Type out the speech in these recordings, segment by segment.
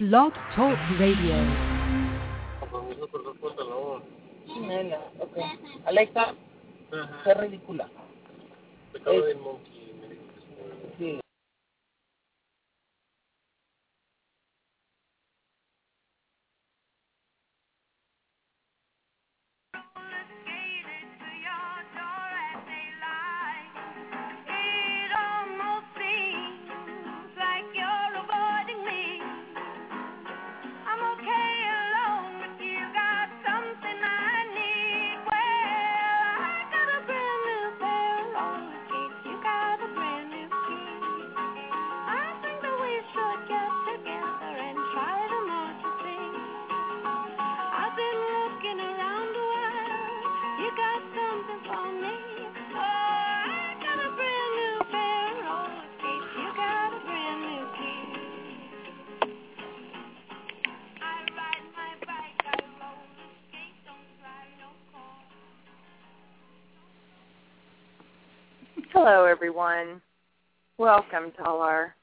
Blog Talk Radio. Alexa, qué ridícula. Welcome to all our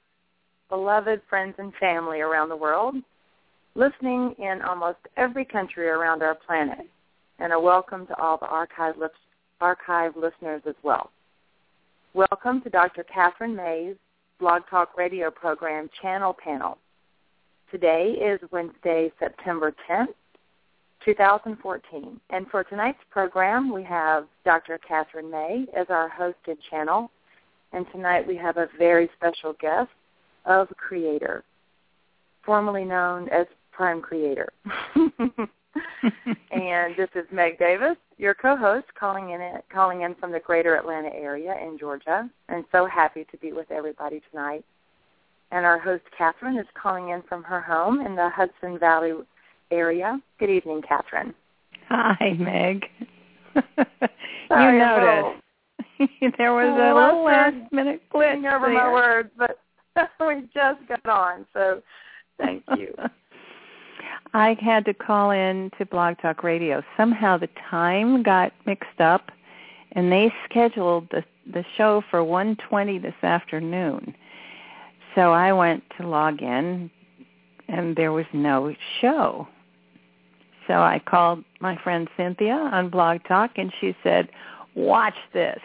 beloved friends and family around the world, listening in almost every country around our planet, and a welcome to all the archive, lis- archive listeners as well. Welcome to Dr. Kathryn May's Blog Talk Radio program Channel Panel. Today is Wednesday, September 10th, 2014. And for tonight's program, we have Dr. Kathryn May as our host and channel. And tonight we have a very special guest of Creator, formerly known as Prime Creator. and this is Meg Davis, your co-host, calling in calling in from the Greater Atlanta area in Georgia. And so happy to be with everybody tonight. And our host Kathryn is calling in from her home in the Hudson Valley area. Good evening, Kathryn. Hi, Meg. You noticed. there was a little last minute Getting glitch over there. my words, but we just got on, so thank you. I had to call in to Blog Talk Radio. Somehow the time got mixed up, and they scheduled the the show for 1:20 this afternoon. So I went to log in, and there was no show. So I called my friend Cynthia on Blog Talk, and she said, "Watch this."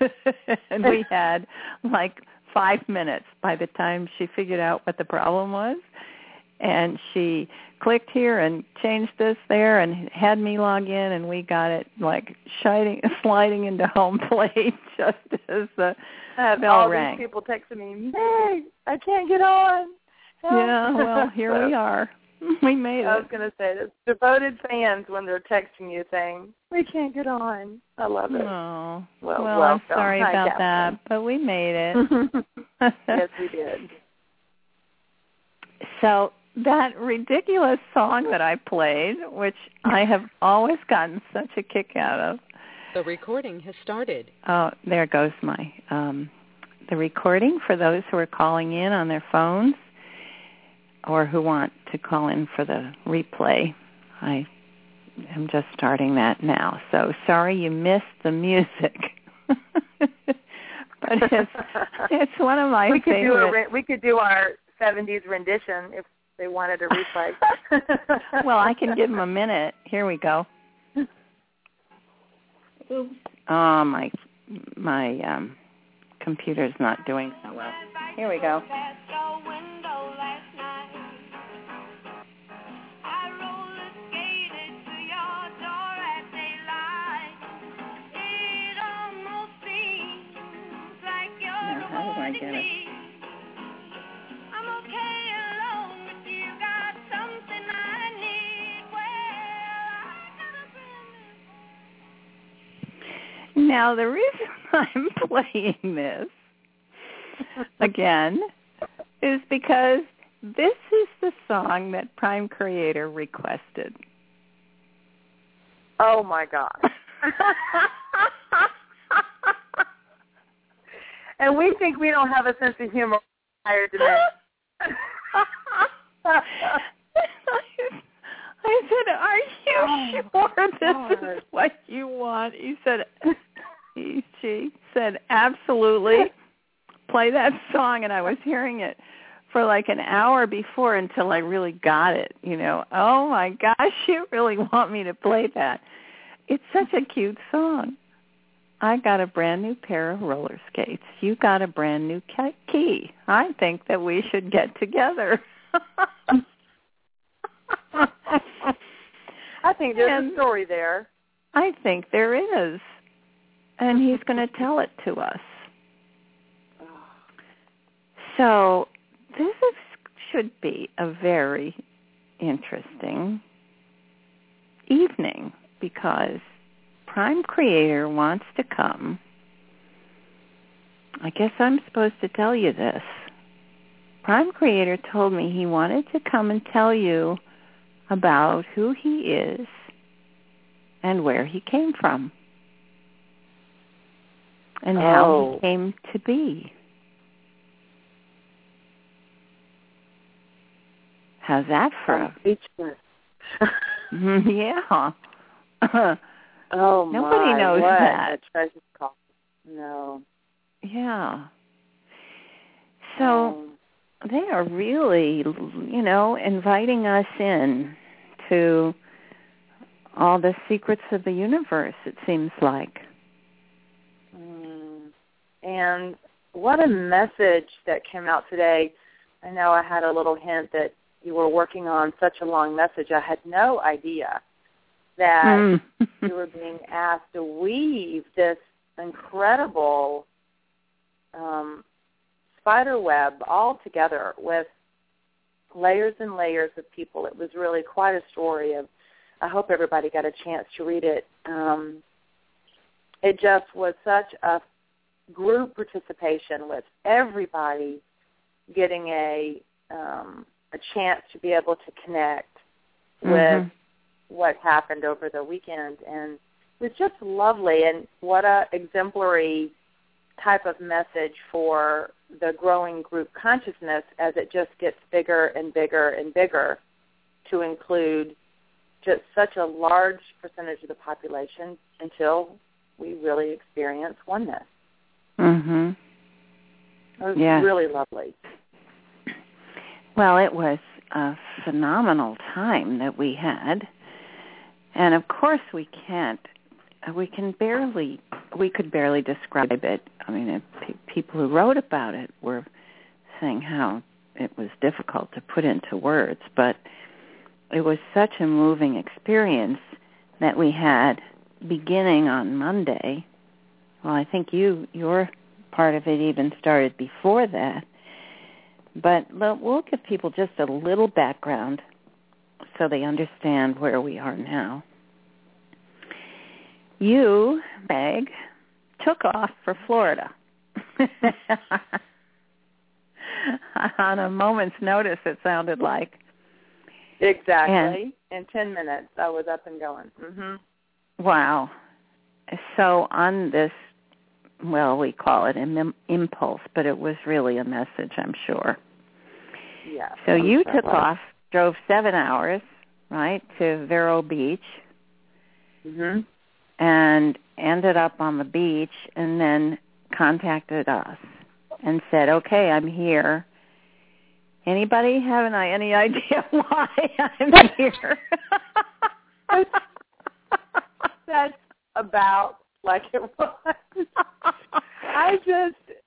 and we had like five minutes by the time she figured out what the problem was and she clicked here and changed this there and had me log in and we got it like sliding sliding into home plate just as the I bell all rang. these people texting me, Meg, I can't get on. Help." yeah well here we are we made it. I was going to say, there's devoted fans when they're texting you saying, we can't get on. I love it. oh Well, well i'm sorry Hi, about Kathryn. that but we made it yes, we did. So that ridiculous song that I played, which I have always gotten such a kick out of. The recording has started. Oh, there goes my um the recording for those who are calling in on their phones or who want to call in for the replay. I am just starting that now. So sorry you missed the music. but it's it's one of my we could do favorite a re- we could do our 70s rendition if they wanted a replay. well, I can give them a minute. Here we go. Oops. Oh, my my um computer's not doing so well. Here we go. Now, the reason I'm playing this again is because this is the song that Prime Creator requested. oh my god. and we think we don't have a sense of humor higher dimension. I said, "Are you Oh, sure this God. is what you want?" He said, "She said, absolutely. Play that song." And I was hearing it for like an hour before until I really got it. You know, oh my gosh, you really want me to play that? It's such a cute song. I got a brand new pair of roller skates. You got a brand new key. I think that we should get together. I think there's And- a story there. I think there is. And he's going to tell it to us. So this is, should be a very interesting evening because Prime Creator wants to come. I guess I'm supposed to tell you this. Prime Creator told me he wanted to come and tell you about who he is and where he came from and how Oh. he came to be. How's that for I'm yeah. oh Nobody my, knows what that. A treasure call. No. yeah. So Um, they are really, you know, inviting us in to all the secrets of the universe, it seems like. And what a message that came out today. I know I had a little hint that you were working on such a long message. I had no idea that Mm. you were being asked to weave this incredible um, spider web all together with layers and layers of people. It was really quite a story of I hope everybody got a chance to read it. Um, it just was such a group participation with everybody getting a um, a chance to be able to connect with Mhm. what happened over the weekend and it was just lovely and what a exemplary type of message for the growing group consciousness as it just gets bigger and bigger and bigger to include just such a large percentage of the population until we really experience oneness. Mhm. It was Yes. really lovely. Well, it was a phenomenal time that we had. And of course we can't we can barely we could barely describe it. I mean, people who wrote about it were saying how it was difficult to put into words, but it was such a moving experience that we had beginning on Monday. Well, I think you your part of it even started before that. But we'll give people just a little background so they understand where we are now. You, Meg, took off for Florida. On a moment's notice, it sounded like. Exactly. In 10 minutes I was up and going. Mhm. Wow. So on this, well, we call it an im- impulse, but it was really a message, I'm sure. Yeah. So I'm you sure took off, drove seven hours, right, to Vero Beach, Mhm. and ended up on the beach, and then contacted us and said, "Okay, I'm here." Anybody have any any idea why I'm here? That's about like it was. I just,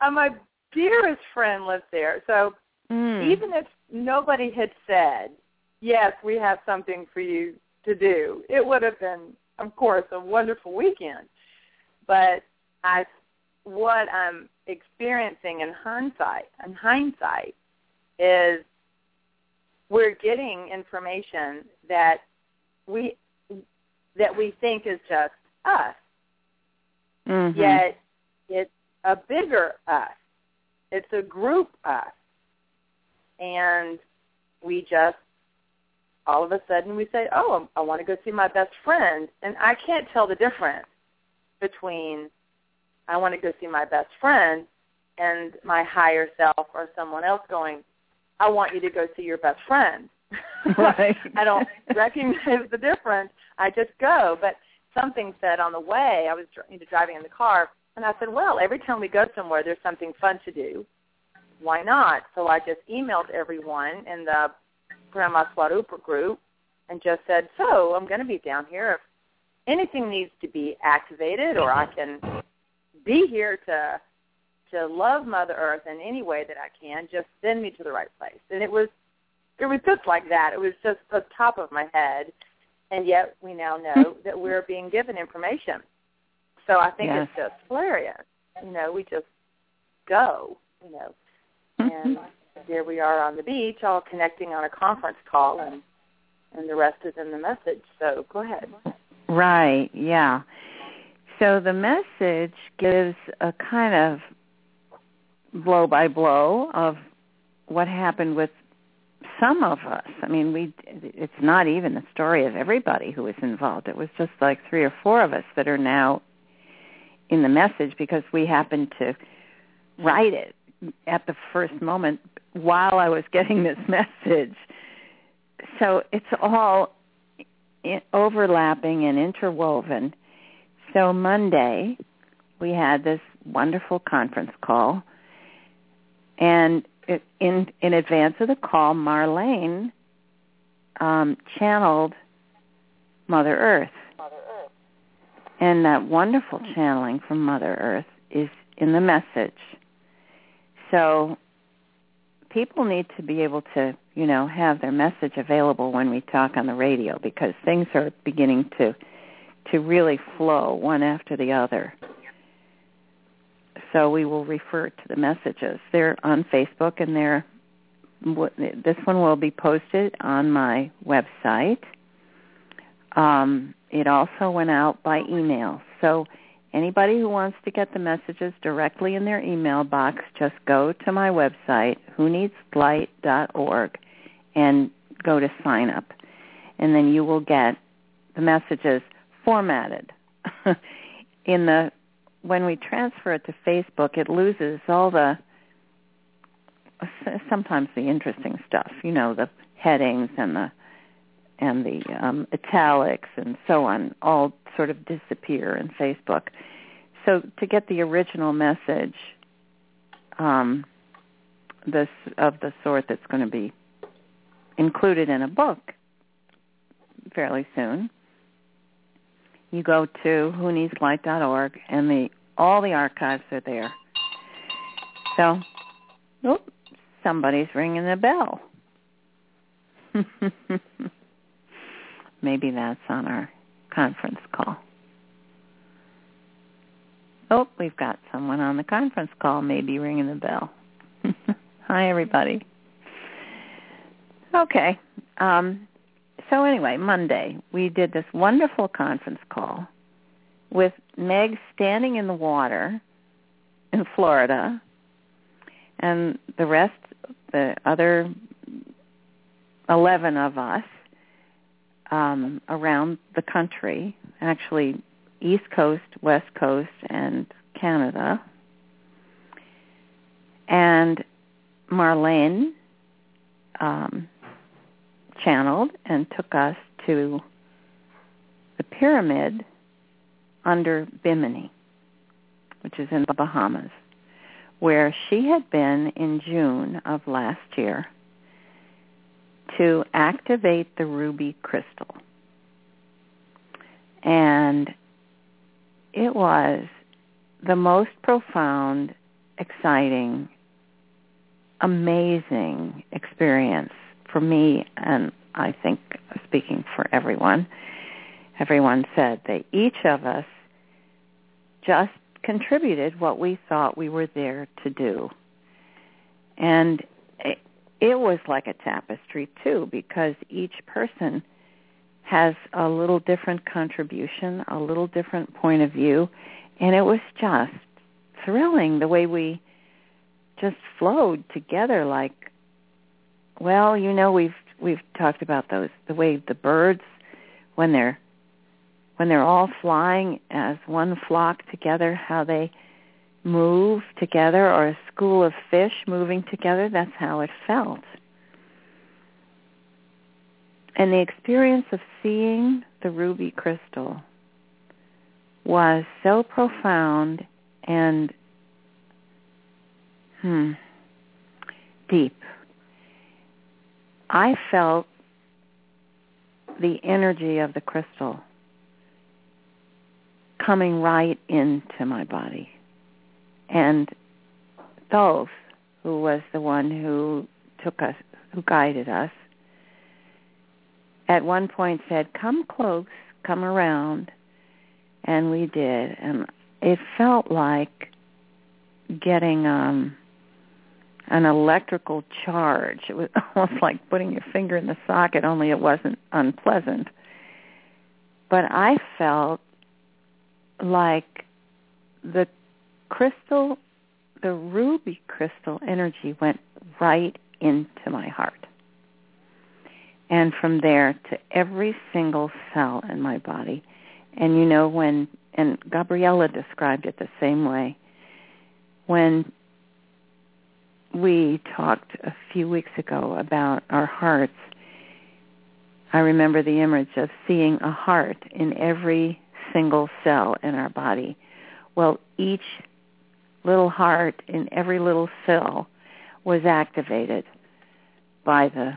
uh, my dearest friend lives there. So Mm. even if nobody had said, yes, we have something for you to do, it would have been, of course, a wonderful weekend. But I, what I'm experiencing in hindsight, in hindsight, is we're getting information that we that we think is just us, Mhm. yet it's a bigger us. It's a group us. And we just, all of a sudden we say, oh, I want to go see my best friend. And I can't tell the difference between I want to go see my best friend and my higher self or someone else going, I want you to go see your best friend. Right. I don't recognize the difference. I just go. But something said on the way, I was you know, driving in the car, and I said, well, every time we go somewhere, there's something fun to do. why not? So I just emailed everyone in the Grandma Swarupa group and just said, so I'm going to be down here. If anything needs to be activated or I can be here to to love Mother Earth in any way that I can, just send me to the right place. And it was it was just like that. It was just the top of my head. And yet we now know mm-hmm. that we're being given information. So I think Yes. it's just hilarious. You know, we just go, you know. Mm-hmm. And here we are on the beach all connecting on a conference call and and the rest is in the message. So go ahead. Right, yeah. So the message gives a kind of blow by blow of what happened with some of us. I mean, we it's not even the story of everybody who was involved. It was just like three or four of us that are now in the message because we happened to write it at the first moment while I was getting this message. So it's all overlapping and interwoven. So Monday, we had this wonderful conference call, and in in advance of the call, Marlene um, channeled Mother Earth, and that wonderful channeling from Mother Earth is in the message. So people need to be able to, you know, have their message available when we talk on the radio because things are beginning to to really flow one after the other. So we will refer to the messages. They're on Facebook and they're this one will be posted on my website. Um, it also went out by email. So anybody who wants to get the messages directly in their email box, just go to my website, whoneedslight.org, and go to sign up. And then you will get the messages formatted. in the when we transfer it to Facebook, it loses all the sometimes the interesting stuff, you know, the headings and the and the um, italics and so on, all sort of disappear in Facebook. So to get the original message, um, this of the sort that's going to be included in a book fairly soon, you go to whoneedslight.org and the all the archives are there. So, oh, somebody's ringing the bell. Maybe that's on our conference call. Oh, we've got someone on the conference call maybe ringing the bell. Hi, everybody. Okay. Um, so anyway, Monday, we did this wonderful conference call with Meg standing in the water in Florida and the rest, the other 11 of us um, around the country, actually East Coast, West Coast, and Canada. And Marlene um, channeled and took us to the pyramid under Bimini, which is in the Bahamas, where she had been in June of last year to activate the ruby crystal. And it was the most profound, exciting, amazing experience for me and I think speaking for everyone. Everyone said that each of us just contributed what we thought we were there to do. And it, it was like a tapestry too because each person has a little different contribution, a little different point of view, and it was just thrilling the way we just flowed together like well, you know we've we've talked about those the way the birds when they're when they're all flying as one flock together how they move together or a school of fish moving together that's how it felt and the experience of seeing the ruby crystal was so profound and hmm deep. I felt the energy of the crystal coming right into my body. And Thoth, who was the one who took us, who guided us, at one point said, come close, come around. And we did. And it felt like getting um an electrical charge. It was almost like putting your finger in the socket, only it wasn't unpleasant. But I felt like the crystal, the ruby crystal energy went right into my heart. And from there to every single cell in my body. And you know when, and Gabriella described it the same way, when we talked a few weeks ago about our hearts, I remember the image of seeing a heart in every single cell in our body. Well, each little heart in every little cell was activated by the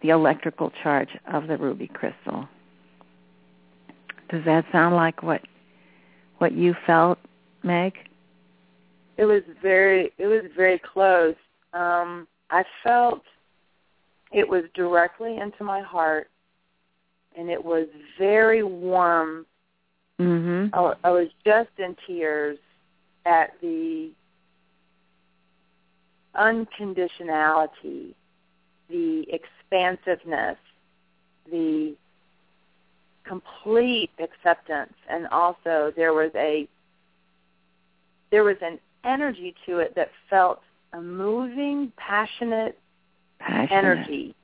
the electrical charge of the ruby crystal. Does that sound like what what you felt, Meg? It was very it was very close. Um, I felt it was directly into my heart, and it was very warm. Mm-hmm. I, I was just in tears at the unconditionality, the expansiveness, the complete acceptance, and also there was a there was an energy to it that felt a moving, passionate, Passionate. energy.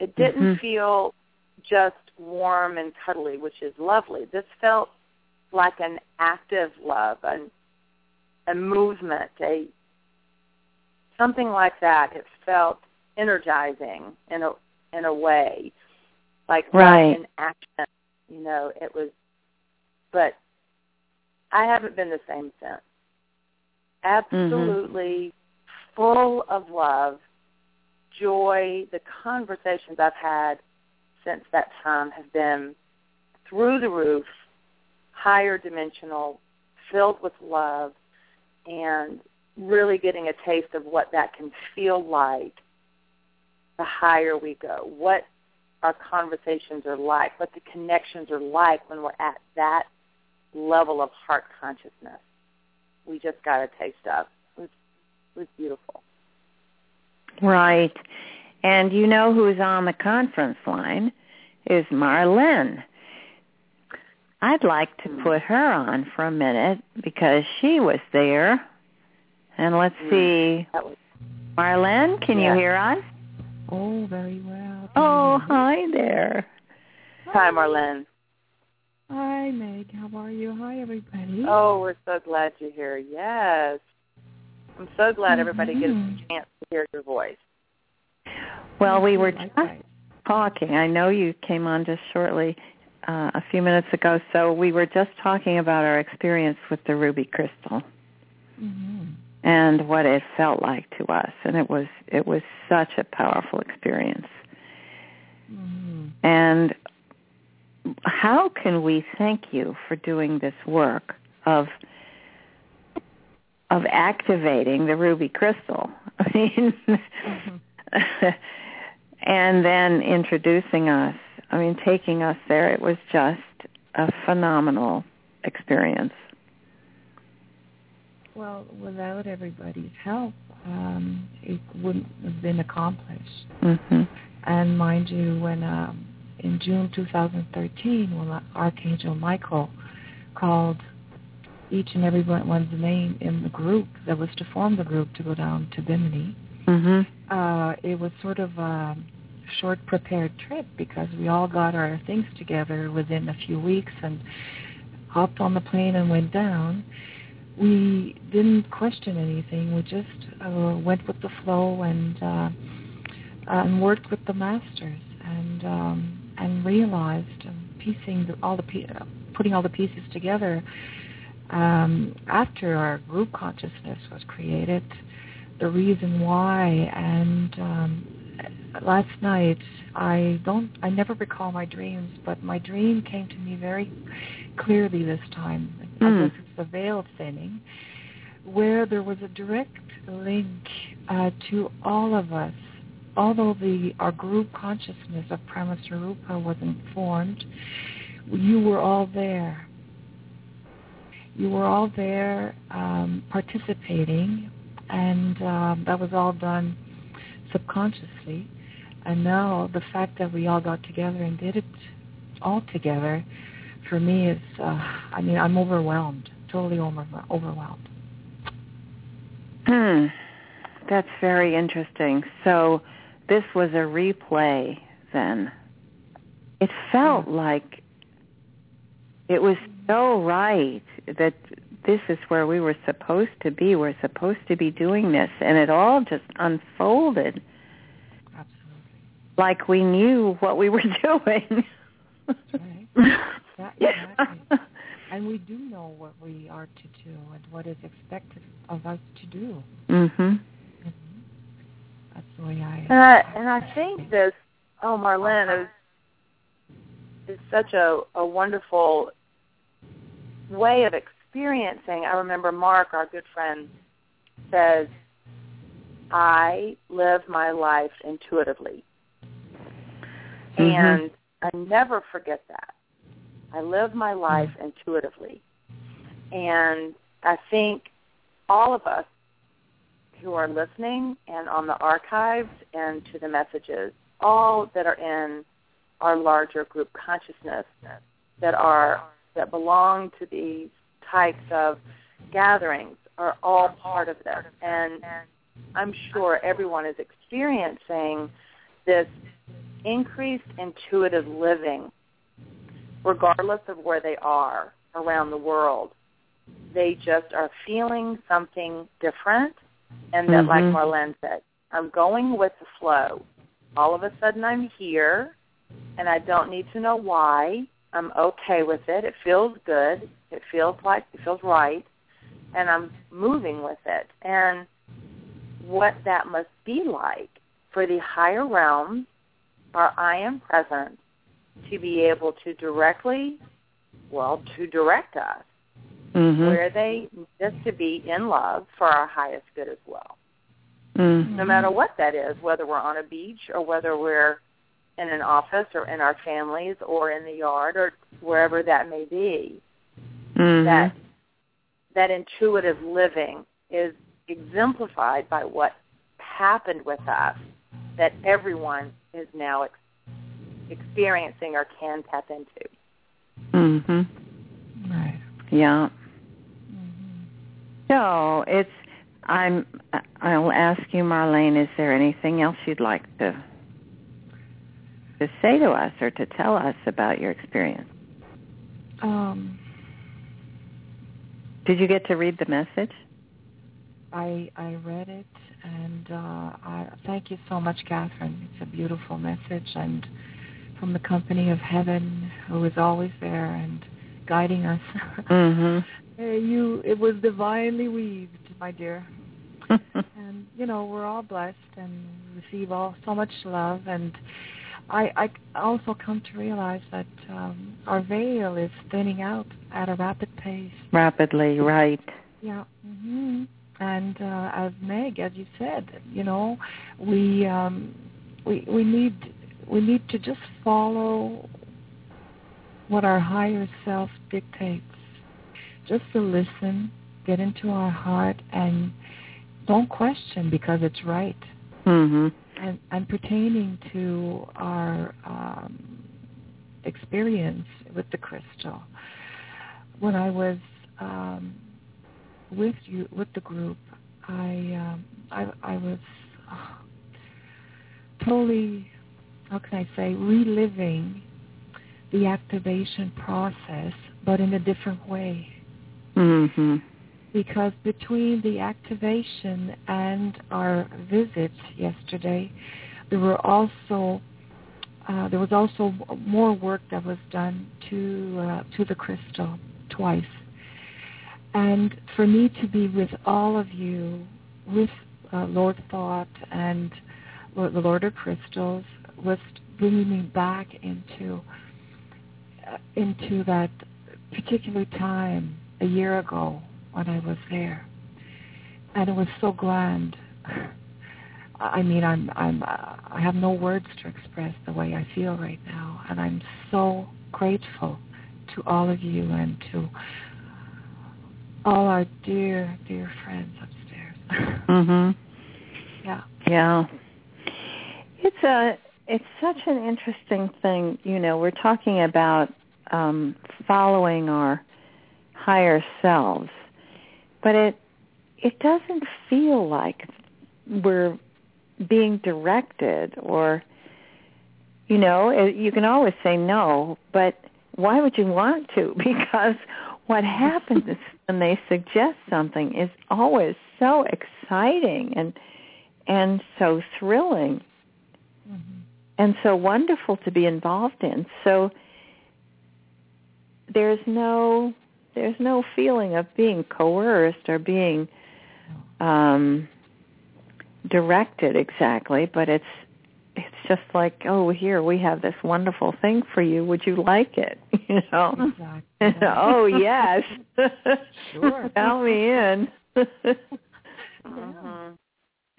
It didn't Mhm. feel just warm and cuddly, which is lovely. This felt like an active love, an, a movement, a something like that. It felt energizing in a in a way, like Right. in action. You know, it was. But I haven't been the same since. Mm-hmm. Absolutely full of love, joy. The conversations I've had since that time have been through the roof, higher dimensional, filled with love, and really getting a taste of what that can feel like the higher we go, what our conversations are like, what the connections are like when we're at that level of heart consciousness. We just got a taste of. It was, it was beautiful. Right. And you know who's on the conference line is Marlene. I'd like to put her on for a minute because she was there. And let's Mm. see. That Marlene, can Yeah. you hear us? Oh, very well. Oh, hi there. Hi, Marlene. Hi, Meg. How are you? Hi, everybody. Oh, we're so glad you're here. Yes. I'm so glad everybody gets Mhm. a chance to hear your voice. Well, we were just talking. I know you came on just shortly uh, a few minutes ago, so we were just talking about our experience with the ruby crystal. Mhm. and what it felt like to us and it was it was such a powerful experience Mhm. and how can we thank you for doing this work of of activating the ruby crystal? I mean and then introducing us i mean taking us there it was just a phenomenal experience. Well, without everybody's help, um, it wouldn't have been accomplished. mhm And mind you, when um, in June 2013, when Archangel Michael called each and every one's name in the group that was to form the group to go down to Bimini, mhm uh, it was sort of a short prepared trip because we all got our things together within a few weeks and hopped on the plane and went down. We didn't question anything. We just uh, went with the flow and uh, and worked with the masters and um, and realized um, piecing the, all the pe- putting all the pieces together. Um, after our group consciousness was created, the reason why. And um, last night, I don't, I never recall my dreams, but my dream came to me very clearly this time. Mm. I guess it's the veil thinning, where there was a direct link uh, to all of us. Although the our group consciousness of Brahmaswarupa wasn't formed, you were all there. You were all there um, participating, and um, that was all done subconsciously. And now the fact that we all got together and did it all together, for me is, uh, I mean, I'm overwhelmed, totally over, overwhelmed. Hmm. That's very interesting. So this was a replay then. It felt Yeah. like it was so right that this is where we were supposed to be. We're supposed to be doing this. And it all just unfolded Absolutely. like we knew what we were doing. That's right. That, yeah. exactly. And we do know what we are to do and what is expected of us to do. Mhm. Mm-hmm. That's the way I. And I and I think this oh Marlene is is such a, a wonderful way of experiencing. I remember Mark, our good friend, says, I live my life intuitively. Mhm. And I never forget that. I live my life intuitively. And I think all of us who are listening and on the archives and to the messages, all that are in our larger group consciousness that are that belong to these types of gatherings are all part of this. And I'm sure everyone is experiencing this increased intuitive living regardless of where they are around the world. They just are feeling something different and that like Mhm. Marlene said, I'm going with the flow. All of a sudden I'm here and I don't need to know why. I'm okay with it. It feels good. It feels like it feels right and I'm moving with it. And what that must be like for the higher realms, our I am present, to be able to directly, well, to direct us Mhm. where they just to be in love for our highest good as well. Mhm. No matter what that is, whether we're on a beach or whether we're in an office or in our families or in the yard or wherever that may be, Mhm. that that intuitive living is exemplified by what happened with us that everyone is now ex- experiencing or can tap into. Mhm. Right. Yeah. Mm-hmm. So it's. I'm. I'll ask you, Marlene. Is there anything else you'd like to to say to us or to tell us about your experience? Um, Did you get to read the message? I I read it, and uh, I thank you so much, Kathryn. It's a beautiful message, and from the company of heaven, who is always there and guiding us. Mhm. You, it was divinely weaved, my dear. and you know we're all blessed and receive all so much love and I, I also come to realize that um, our veil is thinning out at a rapid pace. Rapidly, right. Yeah. hmm And uh, as Meg, as you said, you know, we um, we we need we need to just follow what our higher self dictates. Just to listen, get into our heart, and don't question because it's right. Mhm. And, and pertaining to our um, experience with the crystal, when I was um, with you with the group, I um, I, I was uh, totally, how can I say, reliving the activation process, but in a different way Mhm. because between the activation and our visit yesterday, there were also uh, there was also more work that was done to uh, to the crystal twice, and for me to be with all of you with uh, Lord Thoth and the Lord of Crystals was bringing me back into uh, into that particular time a year ago when I was there, and it was so grand. I mean, I'm I'm I have no words to express the way I feel right now, and I'm so grateful to all of you and to all our dear dear friends upstairs. mhm. Yeah. Yeah. It's a it's such an interesting thing, you know, we're talking about um following our higher selves. But it it doesn't feel like we're being directed or you know you can always say no but why would you want to because what happens when they suggest something is always so exciting and and so thrilling mm-hmm. and so wonderful to be involved in so there's no there's no feeling of being coerced or being um directed exactly, but it's it's just like, oh, here we have this wonderful thing for you. Would you like it? You know? Exactly. oh yes. sure. Tell me in. uh-huh.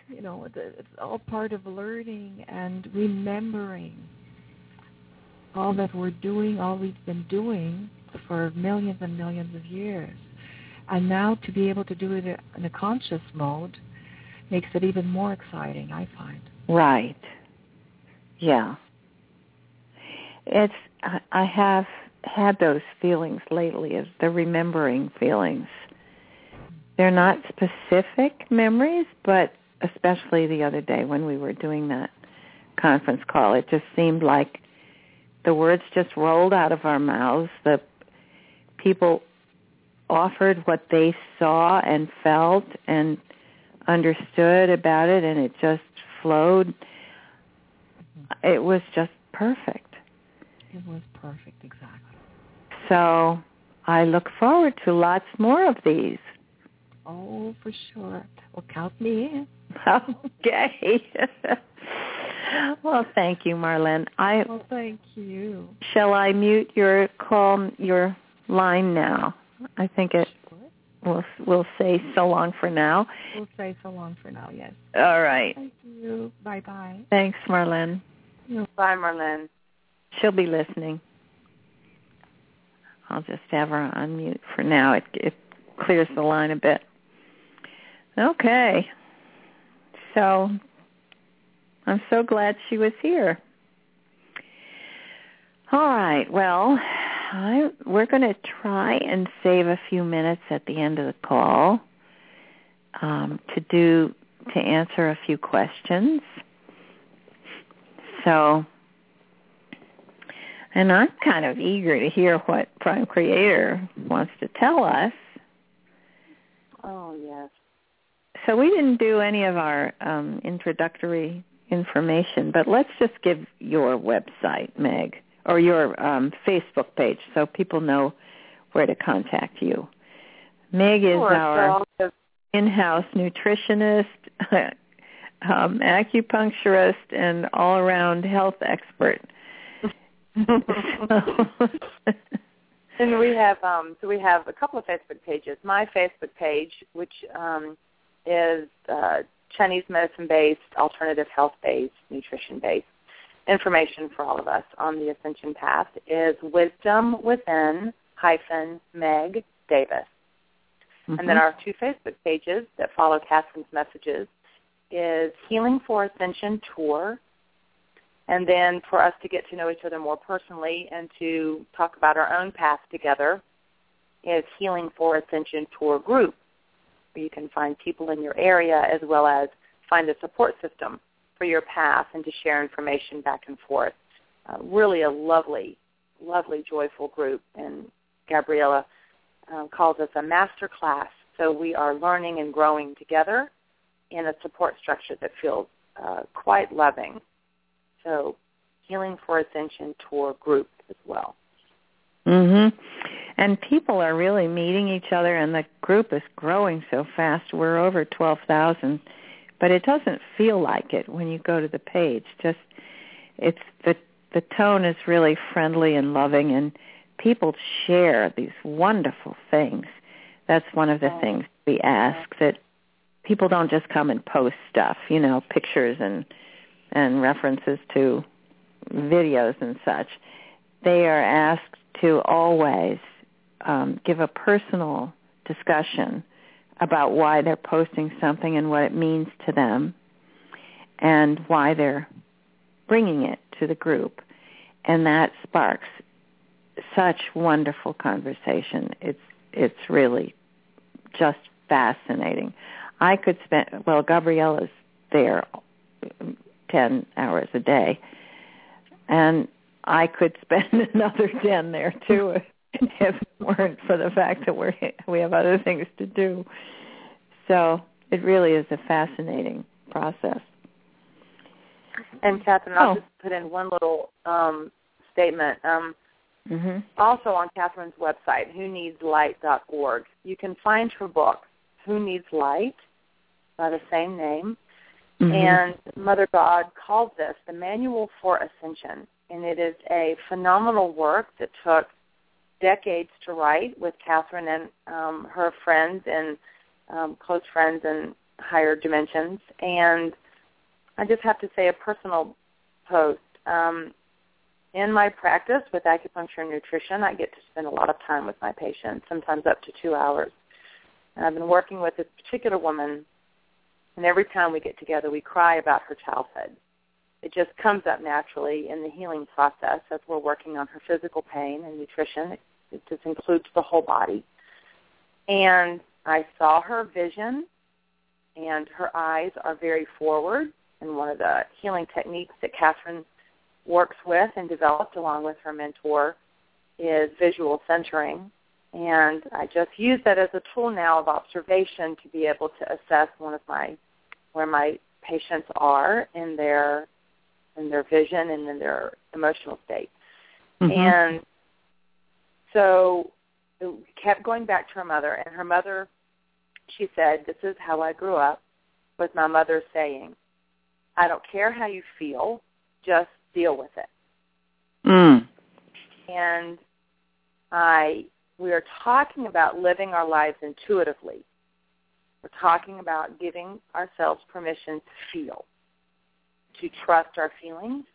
You know, it's all part of learning and remembering all that we're doing, all we've been doing for millions and millions of years. And now to be able to do it in a conscious mode makes it even more exciting, I find. Right. Yeah. It's I have had those feelings lately of the remembering feelings. They're not specific memories, but especially the other day when we were doing that conference call, it just seemed like the words just rolled out of our mouths. The people offered what they saw and felt and understood about it and it just flowed. It was just perfect. It was perfect, exactly. So I look forward to lots more of these. Oh, for sure. Well, count me in. Okay. well, thank you, Marlene. I well, thank you. Shall I mute your call, your line now? I think it We'll we'll say so long for now. We'll say so long for now. Yes. All right. Thank you. Bye bye. Thanks, Marlene. Bye, Marlene. She'll be listening. I'll just have her on mute for now. It it clears the line a bit. Okay. So I'm so glad she was here. All right. Well, I, we're going to try and save a few minutes at the end of the call um, to do to answer a few questions. So, and I'm kind of eager to hear what Prime Creator wants to tell us. Oh yes. So we didn't do any of our um, introductory information, but let's just give your website, Meg or your um, Facebook page so people know where to contact you. Meg is sure, our so in-house nutritionist, um, acupuncturist, and all-around health expert. and we have um, so we have a couple of Facebook pages. My Facebook page, which um, is uh, Chinese medicine-based, alternative health-based, nutrition-based information for all of us on the ascension path is wisdom within hyphen meg davis mm-hmm. and then mm-hmm. our two facebook pages that follow kathryn's messages is healing for ascension tour and then for us to get to know each other more personally and to talk about our own path together is healing for ascension tour group where you can find people in your area as well as find a support system for your path and to share information back and forth. Uh, really a lovely, lovely, joyful group. And Gabriella uh, calls us a master class. So we are learning and growing together in a support structure that feels uh, quite loving. So Healing for Ascension Tour group as well. Mhm. And people are really meeting each other and the group is growing so fast. We're over 12,000 but it doesn't feel like it when you go to the page. Just it's the the tone is really friendly and loving and people share these wonderful things. That's one of the Oh. things we ask that people don't just come and post stuff, you know, pictures and and references to videos and such. They are asked to always um, give a personal discussion about why they're posting something and what it means to them and why they're bringing it to the group. And that sparks such wonderful conversation. It's it's really just fascinating. I could spend well, Gabriella's there ten hours a day, and I could spend another ten there too if it weren't for the fact that we're we have other things to do. So it really is a fascinating process. And Kathryn, I'll Oh. just put in one little um, statement. Um, Mhm. also on Kathryn's website, who needs whoneedslight.org, you can find her book, Who Needs Light, by the same name. Mhm. And Mother God calls this the Manual for Ascension. And it is a phenomenal work that took decades to write with Kathryn and um, her friends and um, close friends in higher dimensions. And I just have to say a personal post. Um, in my practice with acupuncture and nutrition, I get to spend a lot of time with my patients, sometimes up to two hours. And I've been working with this particular woman, and every time we get together, we cry about her childhood. It just comes up naturally in the healing process as we're working on her physical pain and nutrition. It, just includes the whole body. And I saw her vision, and her eyes are very forward. And one of the healing techniques that Kathryn works with and developed along with her mentor is visual centering. And I just use that as a tool now of observation to be able to assess one of my where my patients are in their in their vision and in their emotional state. Mhm. And so it kept going back to her mother and her mother she said, This is how I grew up with my mother saying, I don't care how you feel, just deal with it. Mm. And I we are talking about living our lives intuitively. We're talking about giving ourselves permission to feel, to trust our feelings,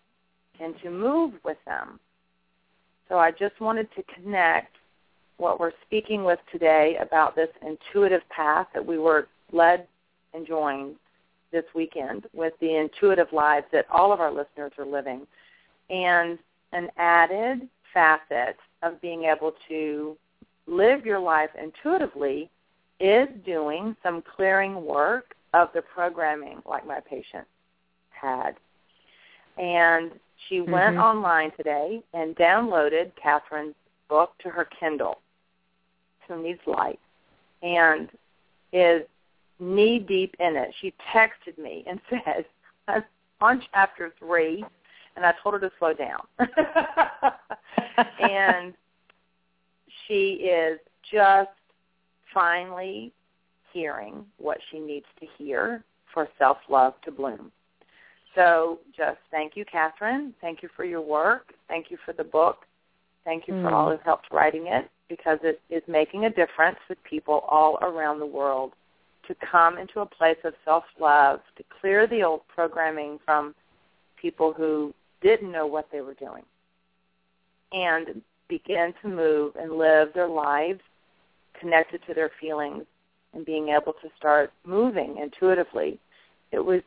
and to move with them. So I just wanted to connect what we're speaking with today about this intuitive path that we were led and joined this weekend with the intuitive lives that all of our listeners are living and an added facet of being able to live your life intuitively is doing some clearing work of the programming like my patient had. And she went Mhm. online today and downloaded Kathryn's book to her Kindle, Who Needs Light, and is knee deep in it. She texted me and says, I'm on chapter three, and I told her to slow down. and she is just finally hearing what she needs to hear for self-love to bloom. So just thank you, Kathryn. Thank you for your work. Thank you for the book. Thank you for Mm. all who helped writing it because it is making a difference with people all around the world to come into a place of self-love, to clear the old programming from people who didn't know what they were doing and begin to move and live their lives connected to their feelings and being able to start moving intuitively. It was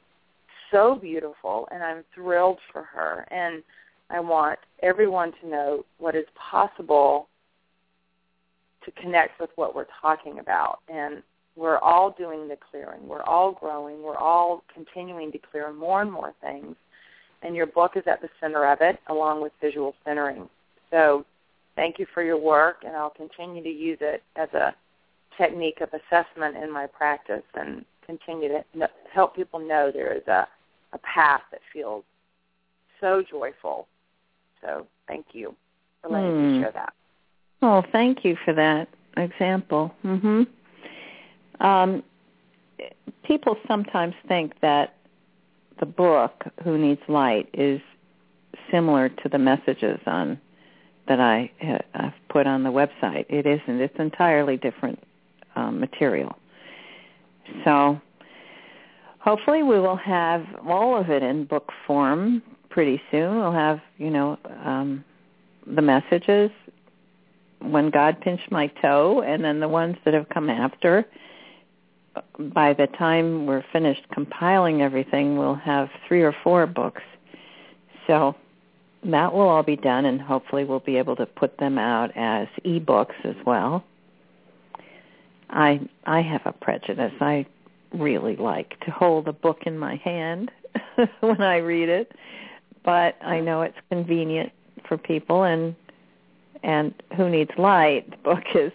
so beautiful and I'm thrilled for her and I want everyone to know what is possible to connect with what we're talking about and we're all doing the clearing. We're all growing. We're all continuing to clear more and more things. And your book is at the center of it, along with visual centering. So thank you for your work, and I'll continue to use it as a technique of assessment in my practice and continue to help people know there is a, a path that feels so joyful. So thank you for letting Hmm. me share that. Oh, thank you for that example. Mhm. Um, people sometimes think that the book Who Needs Light is similar to the messages on that I have put on the website. It isn't. It's entirely different um, material. So hopefully we will have all of it in book form pretty soon. We'll have, you know, um, the messages when God pinched my toe and then the ones that have come after. By the time we're finished compiling everything, we'll have three or four books. So that will all be done and hopefully we'll be able to put them out as e-books as well. I I have a prejudice. I really like to hold a book in my hand when I read it, but I know it's convenient for people and and who needs light? The book is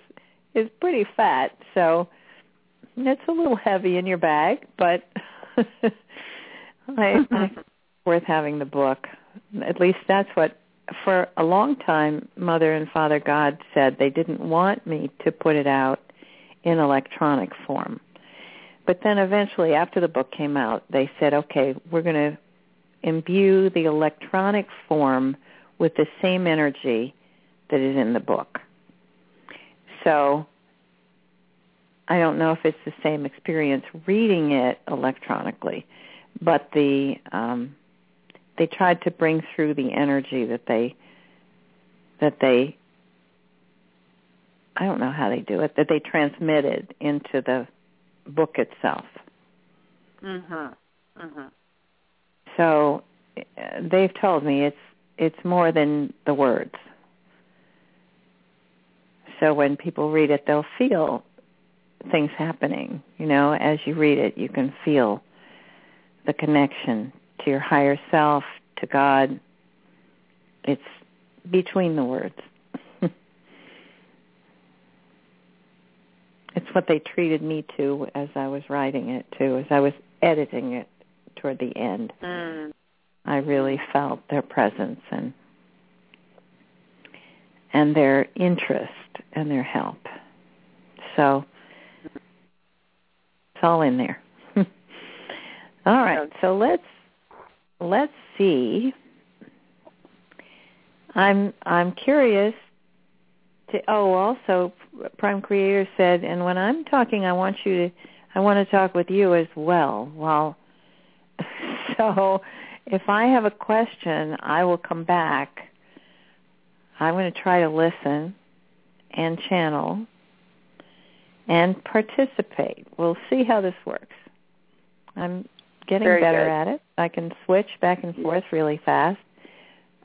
is pretty fat so it's a little heavy in your bag but I, I worth having the book. At least that's what for a long time mother and father god said they didn't want me to put it out in electronic form but then eventually after the book came out they said okay we're going to imbue the electronic form with the same energy that is in the book. So I don't know if it's the same experience reading it electronically, but the um, they tried to bring through the energy that they that they I don't know how they do it that they transmitted into the book itself. Mhm. Mhm. So they've told me it's it's more than the words. So when people read it, they'll feel things happening. You know, as you read it, you can feel the connection to your higher self, to God. It's between the words. It's what they treated me to as I was writing it too, as I was editing it toward the end. Mm. I really felt their presence and and their interest and their help. So it's all in there. all right, so let's let's see. I'm I'm curious to oh also Prime Creator said and when I'm talking I want you to I want to talk with you as well. Well so if I have a question, I will come back. I'm going to try to listen and channel and participate. We'll see how this works. I'm getting Very better good. at it. I can switch back and forth really fast.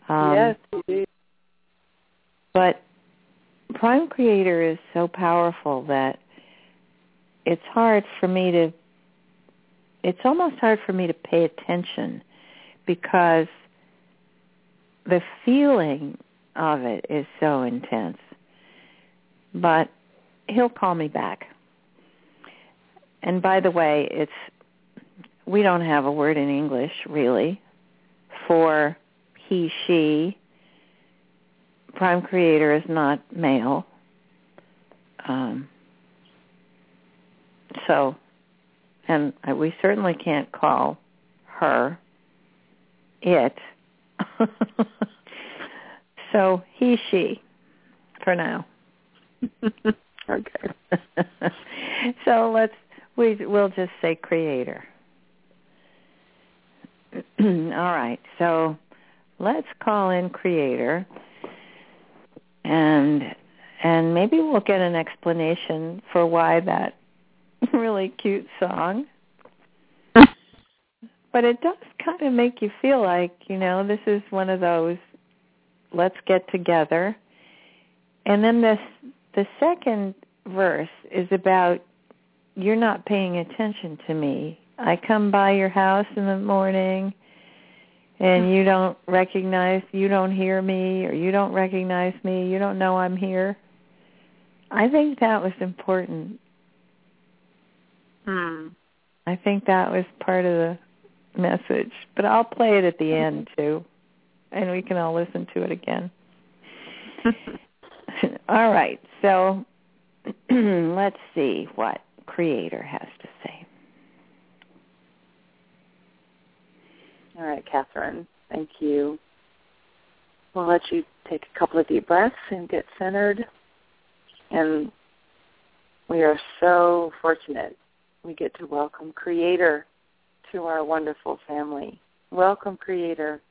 Um, yes, do. But Prime Creator is so powerful that it's hard for me to it's almost hard for me to pay attention because the feeling of it is so intense. But he'll call me back. And by the way, it's we don't have a word in English really for he she. Prime creator is not male. Um, so, and we certainly can't call her it. so he, she, for now. okay. so let's we we'll just say creator. All right. So let's call in creator and and maybe we'll get an explanation for why that really cute song. But it does kind of make you feel like you know this is one of those let's get together. And then this the second verse is about you're not paying attention to me. I come by your house in the morning and you don't recognize you don't hear me or you don't recognize me you don't know i'm here i think that was important Hmm. i think that was part of the message, but I'll play it at the end too, and we can all listen to it again. all right, so let's see what Creator has to say. All right, Kathryn. Thank you. We'll let you take a couple of deep breaths and get centered. And we are so fortunate we get to welcome Creator to our wonderful family. Welcome, Creator.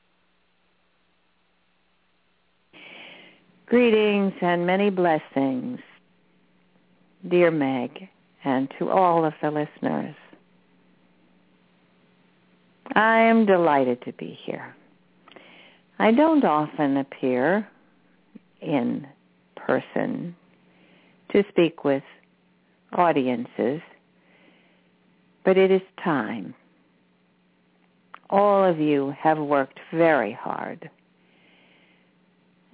Greetings and many blessings, dear Meg, and to all of the listeners. I am delighted to be here. I don't often appear in person to speak with audiences, but it is time. All of you have worked very hard.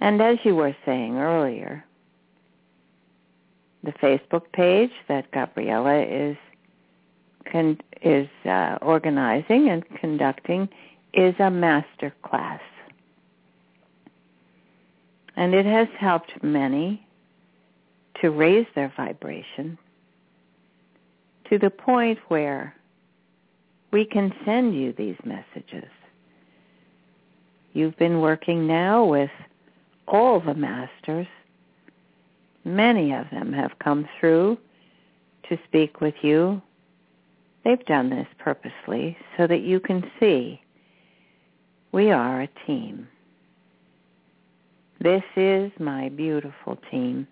And as you were saying earlier, the Facebook page that Gabriella is con- is uh, organizing and conducting is a master class. And it has helped many to raise their vibration to the point where we can send you these messages. You've been working now with all the masters. Many of them have come through to speak with you. They've done this purposely so that you can see we are a team. This is my beautiful team.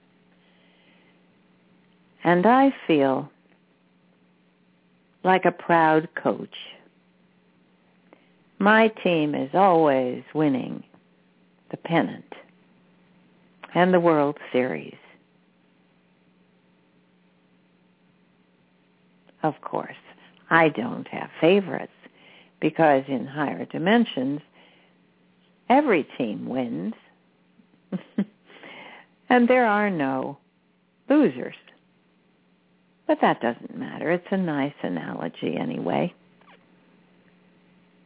And I feel like a proud coach. My team is always winning the pennant and the World Series. Of course, I don't have favorites because in higher dimensions, every team wins. and there are no losers. But that doesn't matter. It's a nice analogy anyway.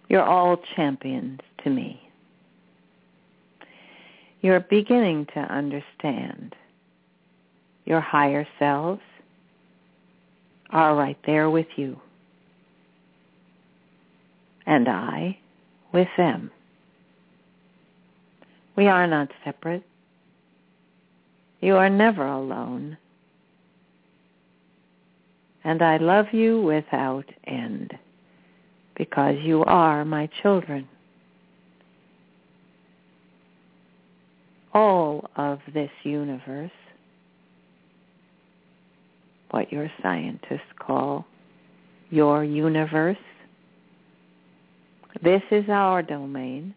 You're all champions to me. You're beginning to understand your higher selves are right there with you. And I with them. We are not separate. You are never alone. And I love you without end because you are my children. All of this universe, what your scientists call your universe, this is our domain.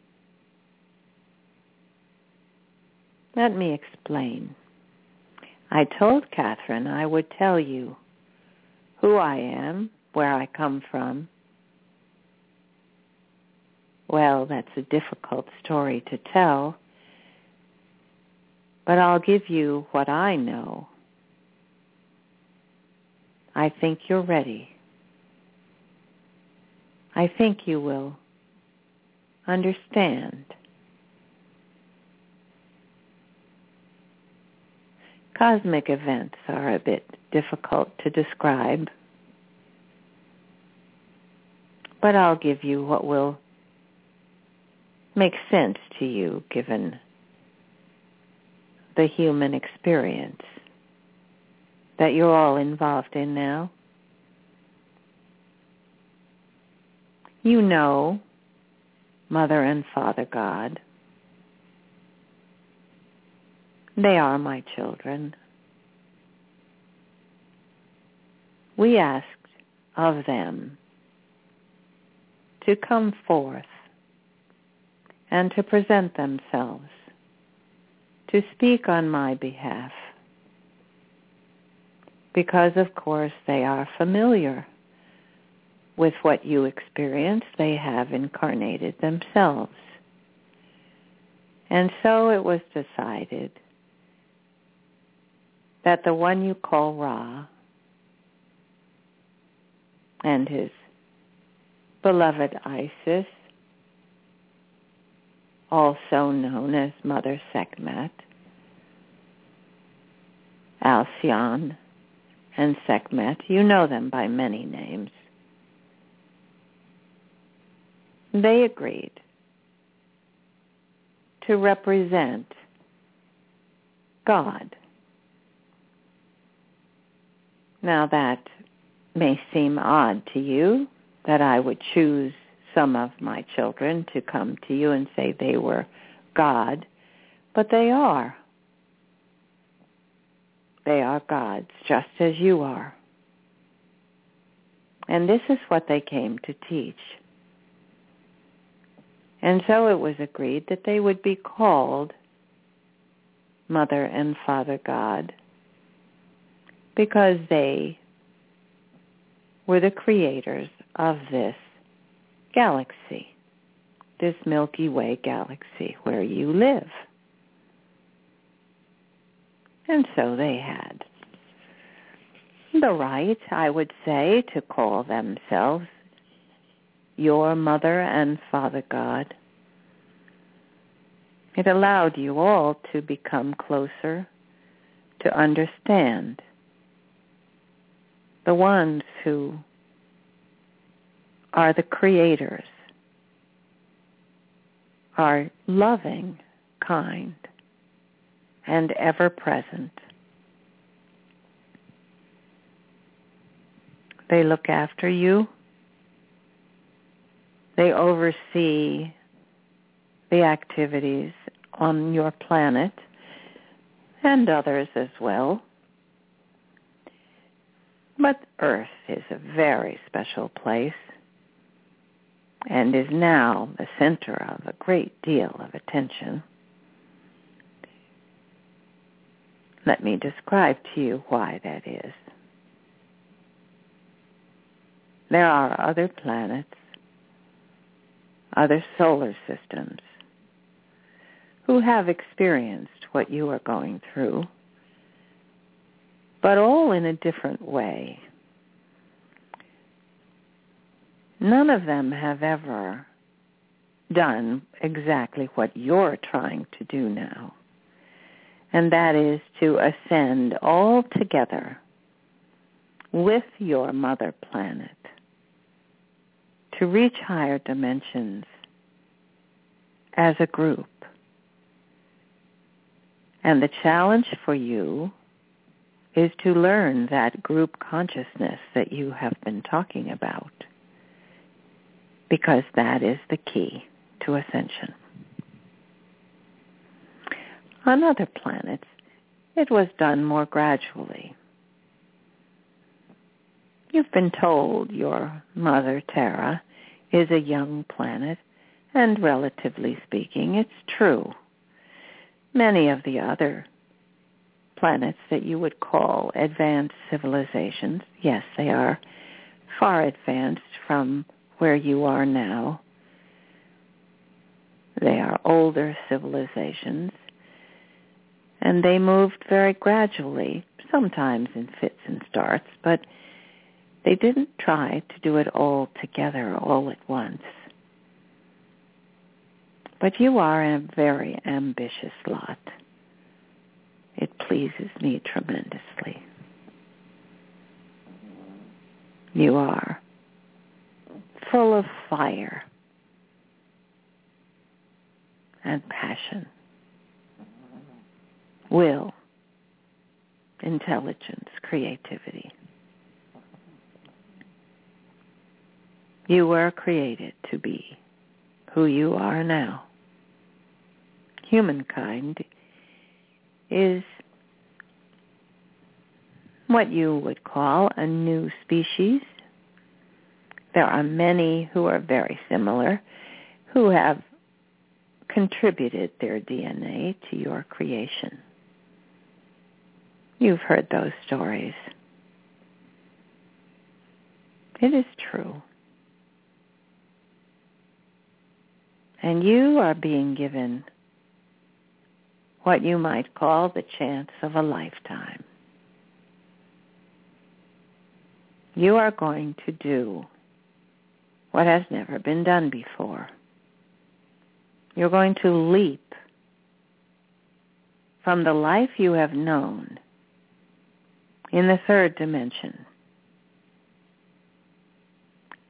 Let me explain. I told Kathryn I would tell you who I am, where I come from. Well, that's a difficult story to tell, but I'll give you what I know. I think you're ready. I think you will understand. Cosmic events are a bit difficult to describe, but I'll give you what will make sense to you given the human experience that you're all involved in now. You know Mother and Father God. They are my children. We asked of them to come forth and to present themselves, to speak on my behalf, because of course they are familiar with what you experience. They have incarnated themselves. And so it was decided that the one you call Ra and his beloved Isis, also known as Mother Sekhmet, Alcyon, and Sekhmet, you know them by many names, they agreed to represent God. Now that may seem odd to you that I would choose some of my children to come to you and say they were God, but they are. They are gods, just as you are. And this is what they came to teach. And so it was agreed that they would be called Mother and Father God because they were the creators of this galaxy, this Milky Way galaxy where you live. And so they had the right, I would say, to call themselves your mother and father God. It allowed you all to become closer, to understand the ones who are the creators, are loving, kind, and ever present. They look after you. They oversee the activities on your planet and others as well. But Earth is a very special place and is now the center of a great deal of attention. Let me describe to you why that is. There are other planets, other solar systems, who have experienced what you are going through, but all in a different way. None of them have ever done exactly what you're trying to do now and that is to ascend all together with your mother planet to reach higher dimensions as a group. And the challenge for you is to learn that group consciousness that you have been talking about because that is the key to ascension. On other planets, it was done more gradually. You've been told your mother, Terra, is a young planet, and relatively speaking, it's true. Many of the other planets that you would call advanced civilizations, yes, they are far advanced from where you are now. They are older civilizations and they moved very gradually, sometimes in fits and starts, but they didn't try to do it all together all at once. But you are a very ambitious lot. It pleases me tremendously. You are full of fire and passion will, intelligence, creativity. You were created to be who you are now. Humankind is what you would call a new species. There are many who are very similar, who have contributed their DNA to your creation. You've heard those stories. It is true. And you are being given what you might call the chance of a lifetime. You are going to do what has never been done before. You're going to leap from the life you have known in the third dimension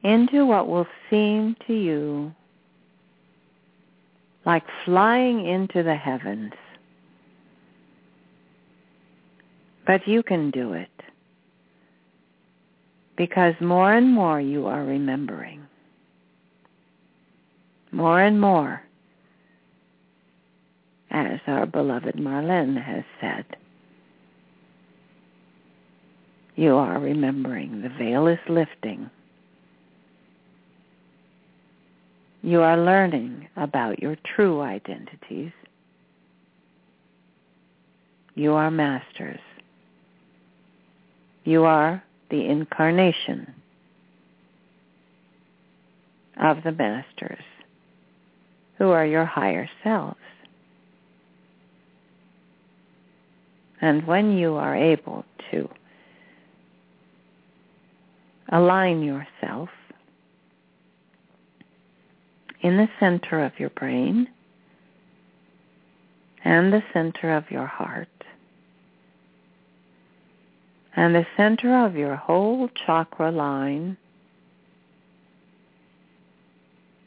into what will seem to you like flying into the heavens. But you can do it because more and more you are remembering. More and more, as our beloved Marlene has said, you are remembering. The veil is lifting. You are learning about your true identities. You are masters. You are the incarnation of the masters who are your higher selves. And when you are able to align yourself in the center of your brain and the center of your heart and the center of your whole chakra line,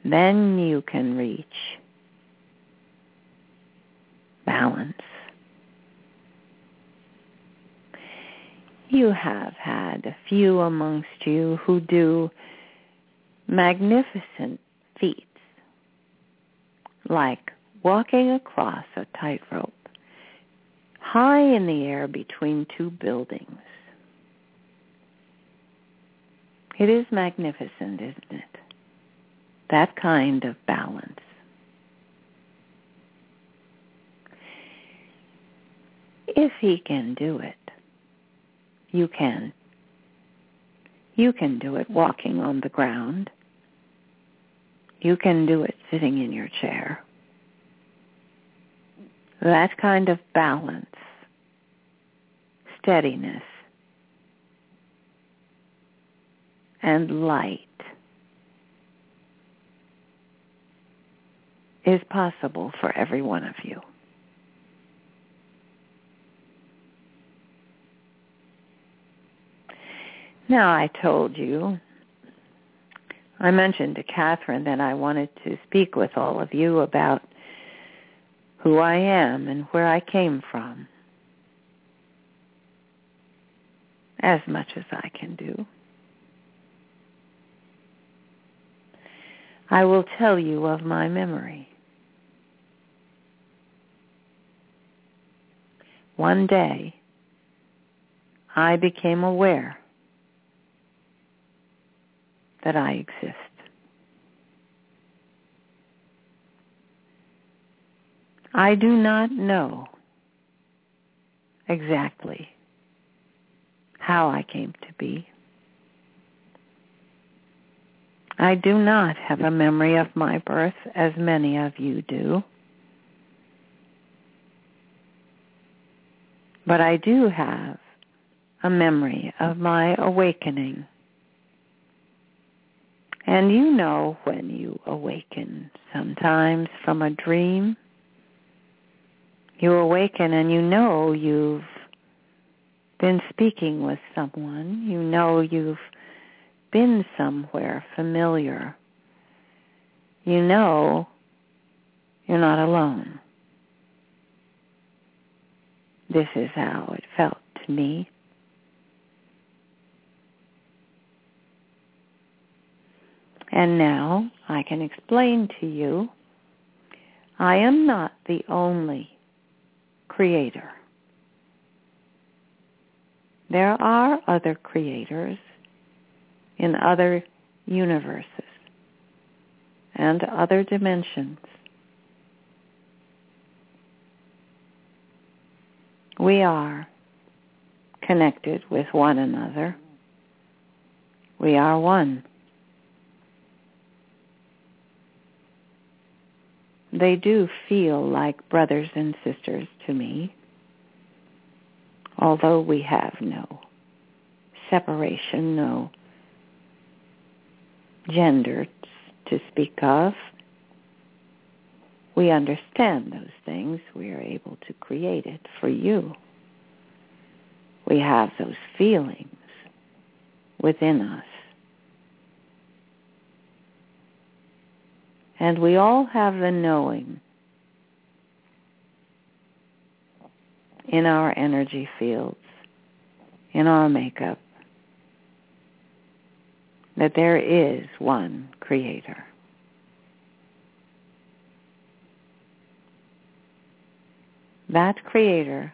then you can reach balance. You have had a few amongst you who do magnificent feats, like walking across a tightrope high in the air between two buildings. It is magnificent, isn't it? That kind of balance. If he can do it, you can. You can do it walking on the ground. You can do it sitting in your chair. That kind of balance, steadiness, and light is possible for every one of you. Now I told you, I mentioned to Kathryn that I wanted to speak with all of you about who I am and where I came from as much as I can do. I will tell you of my memory. One day, I became aware that I exist. I do not know exactly how I came to be. I do not have a memory of my birth as many of you do. But I do have a memory of my awakening. And you know when you awaken sometimes from a dream. You awaken and you know you've been speaking with someone. You know you've been somewhere familiar, you know you're not alone. This is how it felt to me. And now I can explain to you, I am not the only creator. There are other creators in other universes and other dimensions. We are connected with one another. We are one. They do feel like brothers and sisters to me, although we have no separation, no gender to speak of. We understand those things. We are able to create it for you. We have those feelings within us. And we all have the knowing in our energy fields, in our makeup, that there is one creator. That creator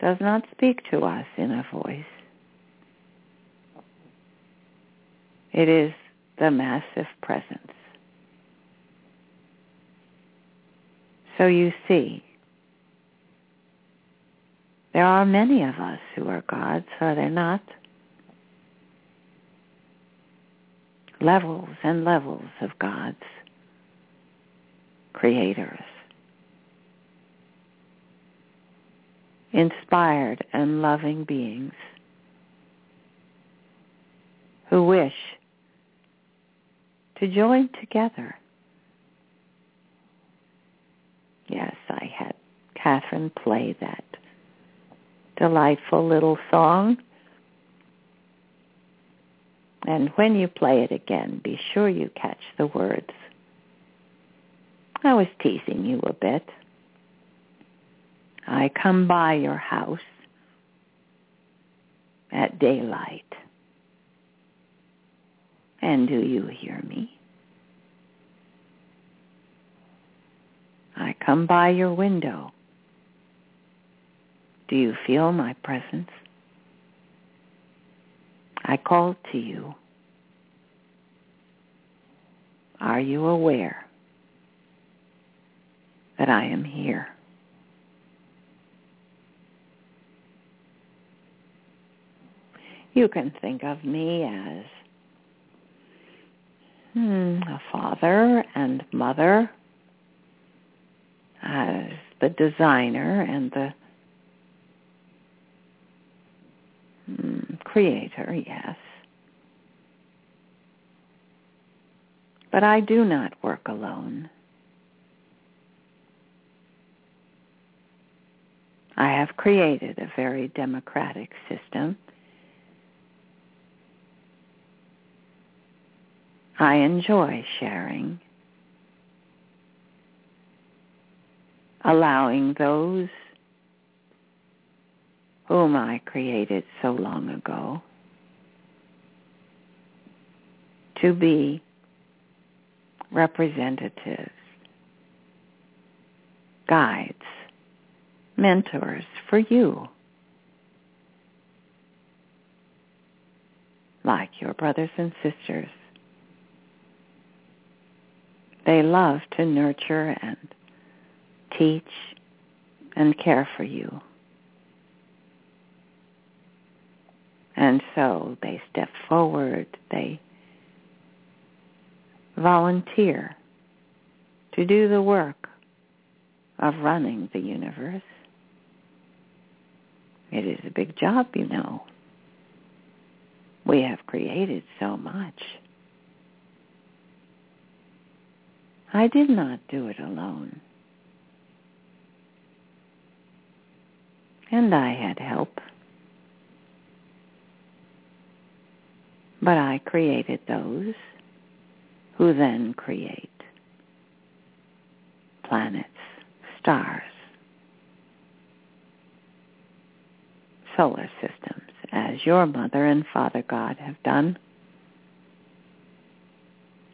does not speak to us in a voice. It is the massive presence. So you see, there are many of us who are gods, are there not? Levels and levels of gods, creators, inspired and loving beings who wish to join together. Yes, I had Kathryn play that delightful little song. And when you play it again, be sure you catch the words. I was teasing you a bit. I come by your house at daylight. And do you hear me? I come by your window do you feel my presence? I call to you. Are you aware that I am here? You can think of me as hmm, a father and mother, as the designer and the hmm, creator, yes. But I do not work alone. I have created a very democratic system. I enjoy sharing, allowing those. Oh, Whom I created so long ago, to be representatives, guides, mentors for you, like your brothers and sisters. They love to nurture and teach and care for you. And so they step forward, they volunteer to do the work of running the universe. It is a big job, you know. We have created so much. I did not do it alone. And I had help. But I created those who then create planets, stars, solar systems, as your mother and father God have done.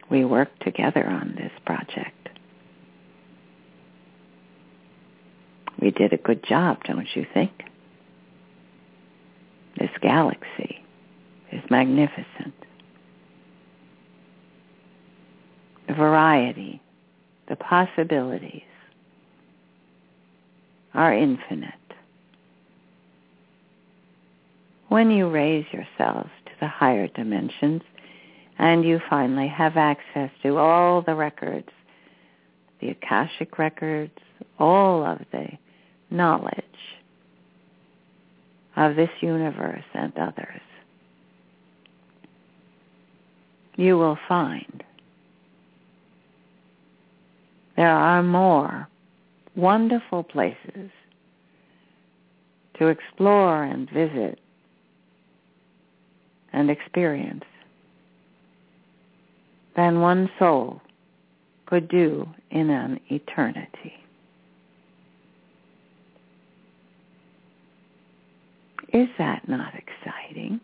We work together on this project. We did a good job, don't you think? This galaxy is magnificent. The variety, the possibilities are infinite. When you raise yourselves to the higher dimensions and you finally have access to all the records, the Akashic records, all of the knowledge of this universe and others, you will find there are more wonderful places to explore and visit and experience than one soul could do in an eternity. Is that not exciting?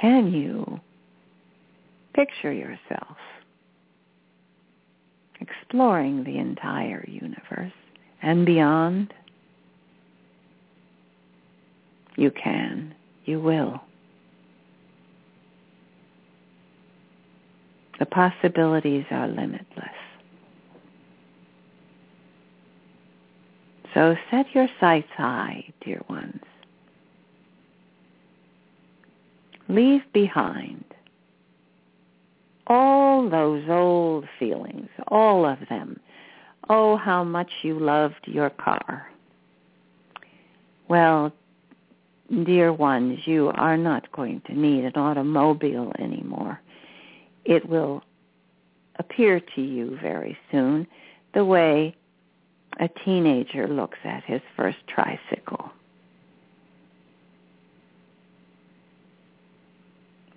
Can you picture yourself exploring the entire universe and beyond? You can. You will. The possibilities are limitless. So set your sights high, dear ones. Leave behind all those old feelings, all of them. Oh, how much you loved your car. Well, dear ones, you are not going to need an automobile anymore. It will appear to you very soon the way a teenager looks at his first tricycle.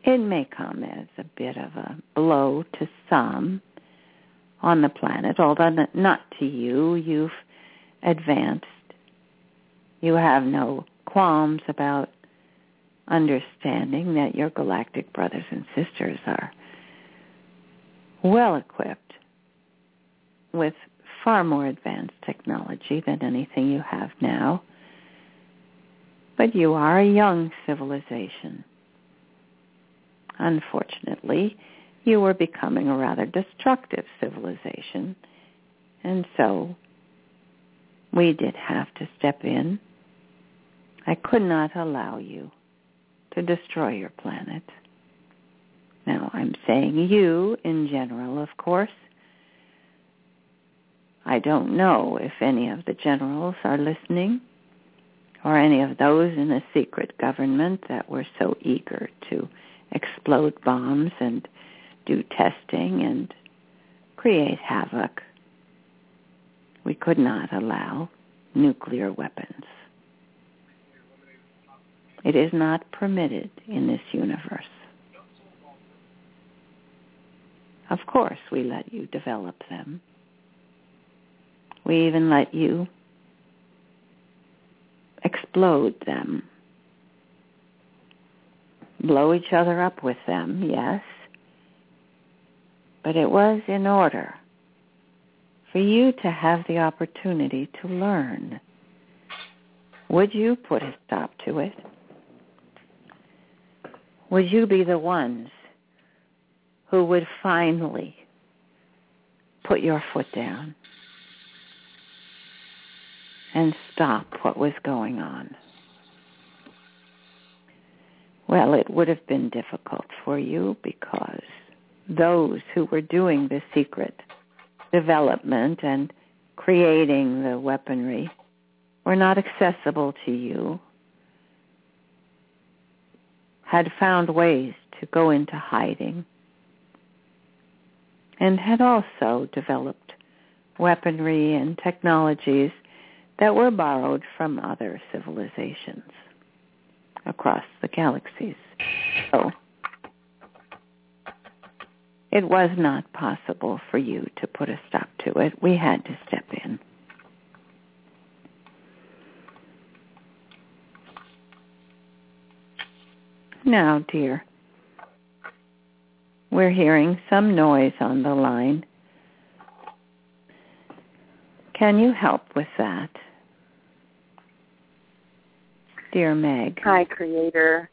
It may come as a bit of a blow to some on the planet, although not to you. You've advanced. You have no qualms about understanding that your galactic brothers and sisters are well equipped with far more advanced technology than anything you have now. But you are a young civilization. Unfortunately, you were becoming a rather destructive civilization, and so we did have to step in. I could not allow you to destroy your planet. Now, I'm saying you in general, of course. I don't know if any of the generals are listening or any of those in the secret government that were so eager to explode bombs and do testing and create havoc. We could not allow nuclear weapons. It is not permitted in this universe. Of course, we let you develop them. We even let you explode them. Blow each other up with them, yes. But it was in order for you to have the opportunity to learn. Would you put a stop to it? Would you be the ones who would finally put your foot down? And stop what was going on. Well, it would have been difficult for you because those who were doing the secret development and creating the weaponry were not accessible to you, had found ways to go into hiding, and had also developed weaponry and technologies that were borrowed from other civilizations across the galaxies. So it was not possible for you to put a stop to it. We had to step in. Now, dear, we're hearing some noise on the line. Can you help with that? Dear Meg. Hi, Creator.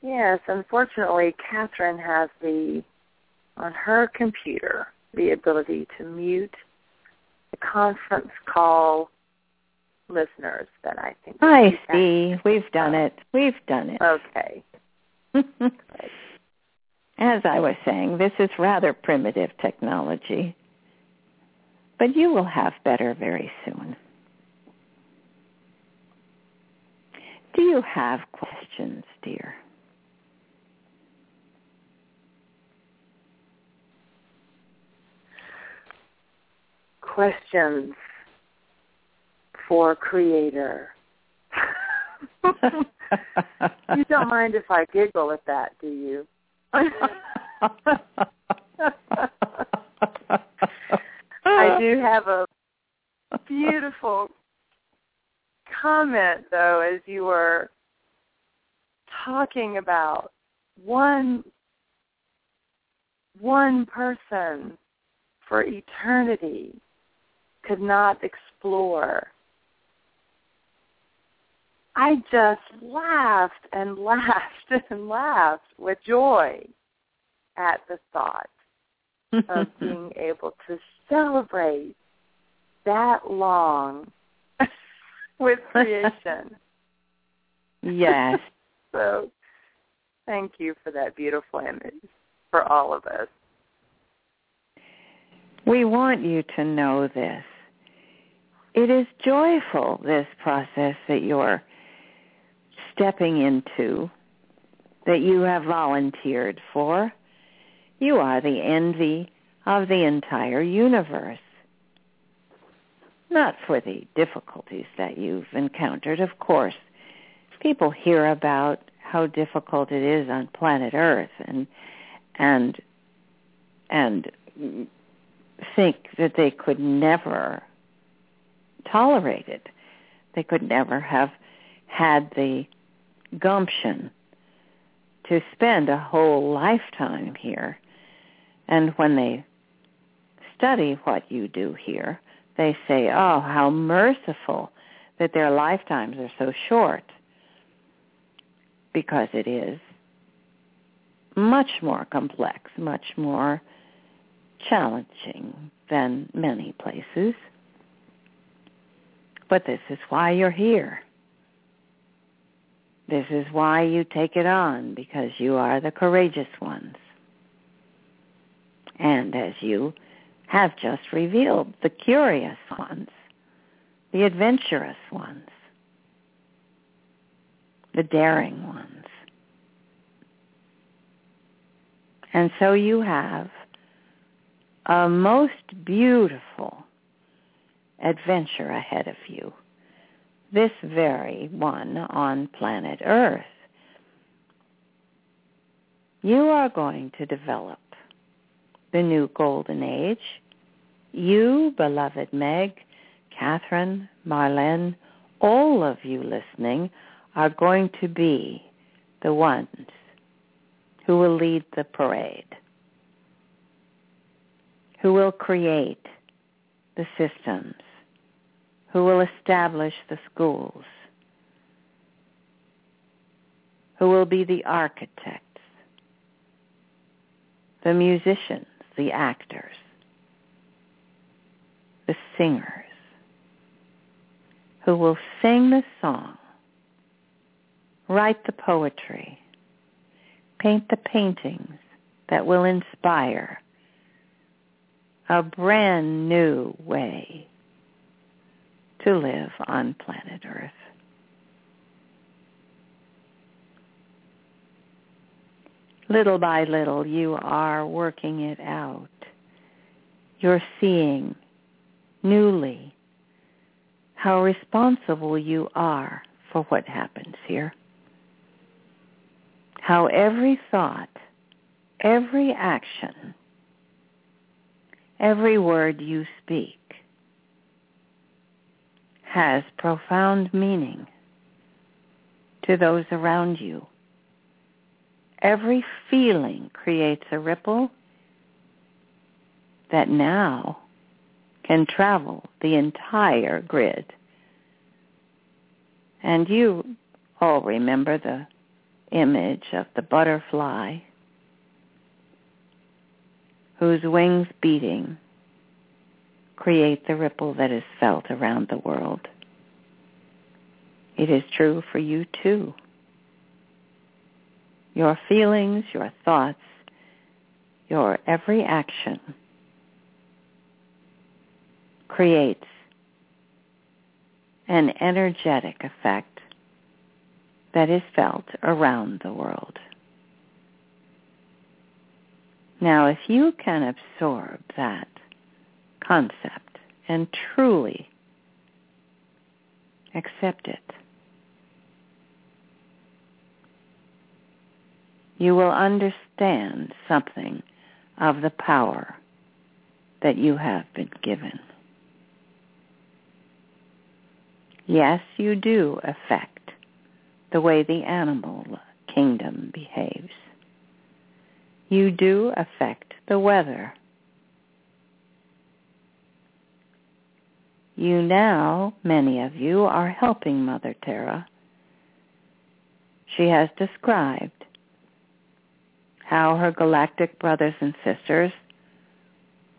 Yes, unfortunately, Kathryn has the on her computer the ability to mute the conference call listeners that I think. I see. We've done it. We've done it. Okay. As I was saying, this is rather primitive technology, but you will have better very soon. Do you have questions, dear? Questions for Creator. you don't mind if I giggle at that, do you? I do have a beautiful comment though as you were talking about one one person for eternity could not explore. I just laughed and laughed and laughed with joy at the thought of being able to celebrate that long with creation. Yes. so thank you for that beautiful image for all of us. We want you to know this. It is joyful, this process that you're stepping into, that you have volunteered for. You are the envy of the entire universe. Not for the difficulties that you've encountered, of course. People hear about how difficult it is on planet Earth and and and think that they could never tolerate it. They could never have had the gumption to spend a whole lifetime here. And when they study what you do here, they say, oh, how merciful that their lifetimes are so short. Because it is much more complex, much more challenging than many places. But this is why you're here. This is why you take it on, because you are the courageous ones. And as you have just revealed, the curious ones, the adventurous ones, the daring ones. And so you have a most beautiful adventure ahead of you. This very one on planet Earth. You are going to develop the new golden age. You, beloved Meg, Kathryn, Marlene, all of you listening are going to be the ones who will lead the parade who will create the systems, who will establish the schools, who will be the architects, the musicians, the actors, the singers, who will sing the song, write the poetry, paint the paintings that will inspire a brand new way to live on planet Earth. Little by little, you are working it out. You're seeing newly how responsible you are for what happens here. How every thought, every action Every word you speak has profound meaning to those around you. Every feeling creates a ripple that now can travel the entire grid. And you all remember the image of the butterfly whose wings beating create the ripple that is felt around the world. It is true for you too. Your feelings, your thoughts, your every action creates an energetic effect that is felt around the world. Now, if you can absorb that concept and truly accept it, you will understand something of the power that you have been given. Yes, you do affect the way the animal kingdom behaves. You do affect the weather. You now, many of you, are helping Mother Terra. She has described how her galactic brothers and sisters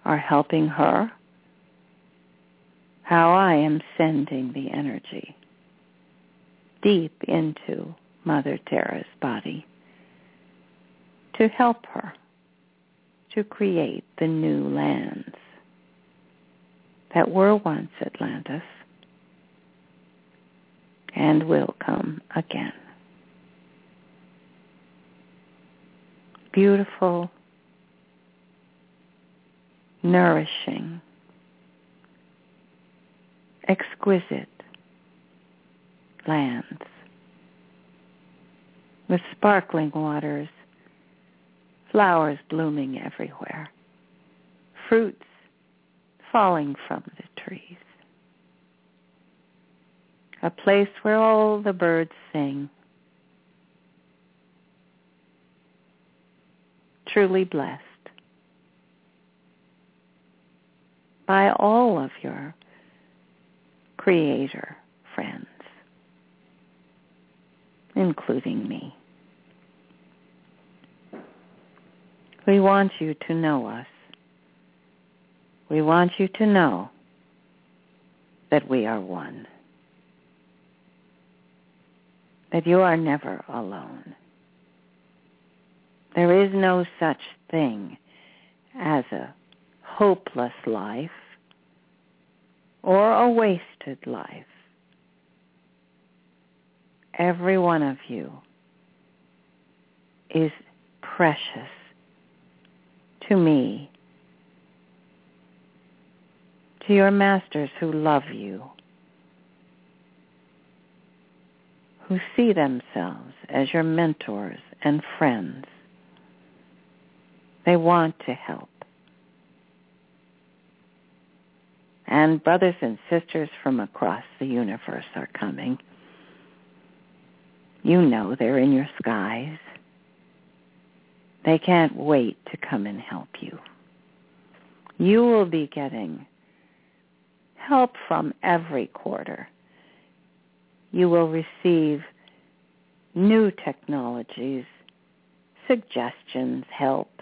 are helping her, how I am sending the energy deep into Mother Terra's body to help her to create the new lands that were once Atlantis and will come again. Beautiful, nourishing, exquisite lands with sparkling waters, flowers blooming everywhere, fruits falling from the trees. A place where all the birds sing. Truly blessed by all of your creator friends, including me. We want you to know us. We want you to know that we are one. That you are never alone. There is no such thing as a hopeless life or a wasted life. Every one of you is precious to me to your masters who love you, who see themselves as your mentors and friends. They want to help. And brothers and sisters from across the universe are coming. You know they're in your skies. They can't wait to come and help you. You will be getting help from every quarter. You will receive new technologies, suggestions, help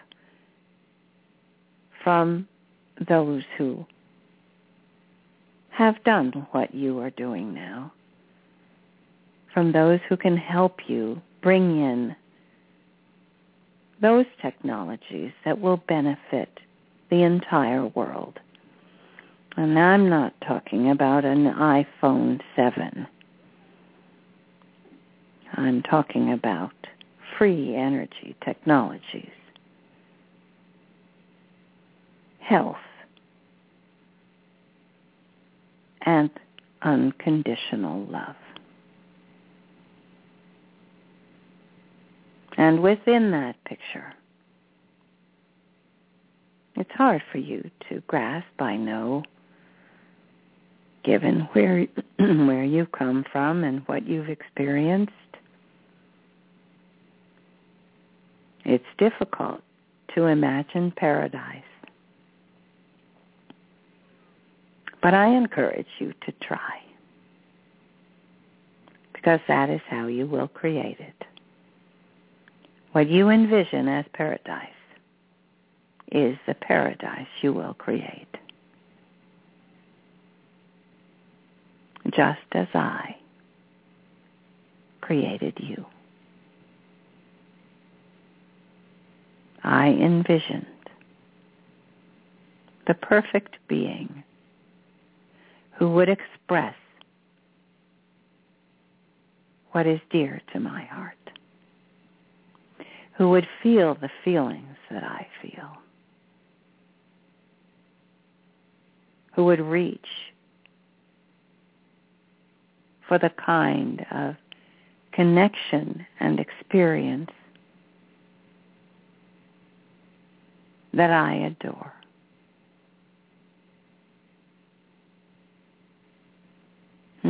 from those who have done what you are doing now, from those who can help you bring in those technologies that will benefit the entire world. And I'm not talking about an iPhone 7. I'm talking about free energy technologies, health, and unconditional love. And within that picture, it's hard for you to grasp, I know, given where where you've come from and what you've experienced. It's difficult to imagine paradise. But I encourage you to try because that is how you will create it. What you envision as paradise is the paradise you will create. just as I created you. I envisioned the perfect being who would express what is dear to my heart, who would feel the feelings that I feel, who would reach for the kind of connection and experience that I adore.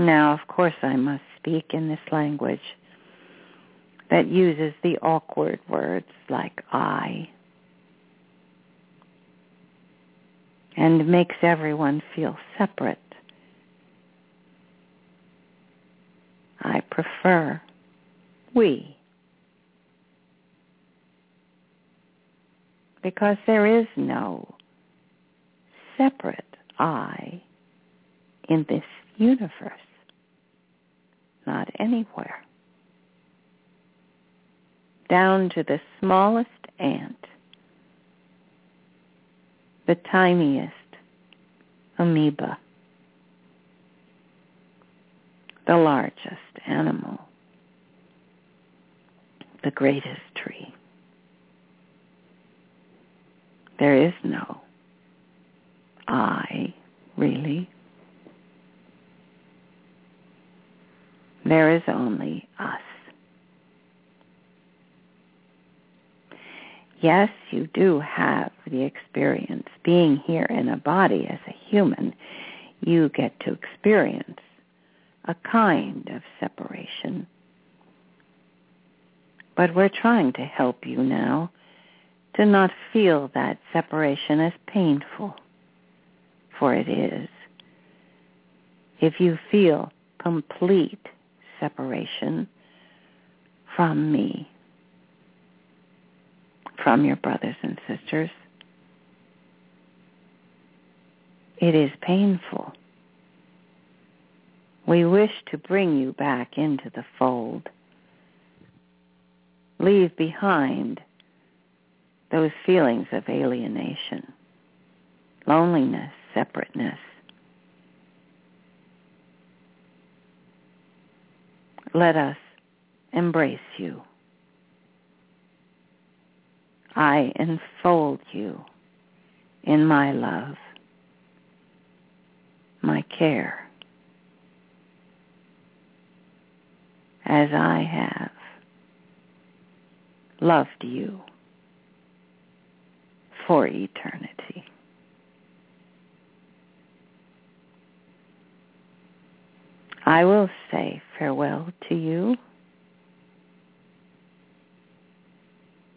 Now, of course, I must speak in this language that uses the awkward words like I and makes everyone feel separate. I prefer we because there is no separate I in this universe, not anywhere down to the smallest ant, the tiniest amoeba, the largest animal, the greatest tree. There is no I, really. There is only us. yes, you do have the experience. Being here in a body as a human, you get to experience a kind of separation. But we're trying to help you now to not feel that separation as painful, for it is. If you feel complete separation from me, from your brothers and sisters. It is painful. We wish to bring you back into the fold. Leave behind those feelings of alienation, loneliness, separateness. Let us embrace you. I enfold you in my love, my care, as I have loved you for eternity. I will say farewell to you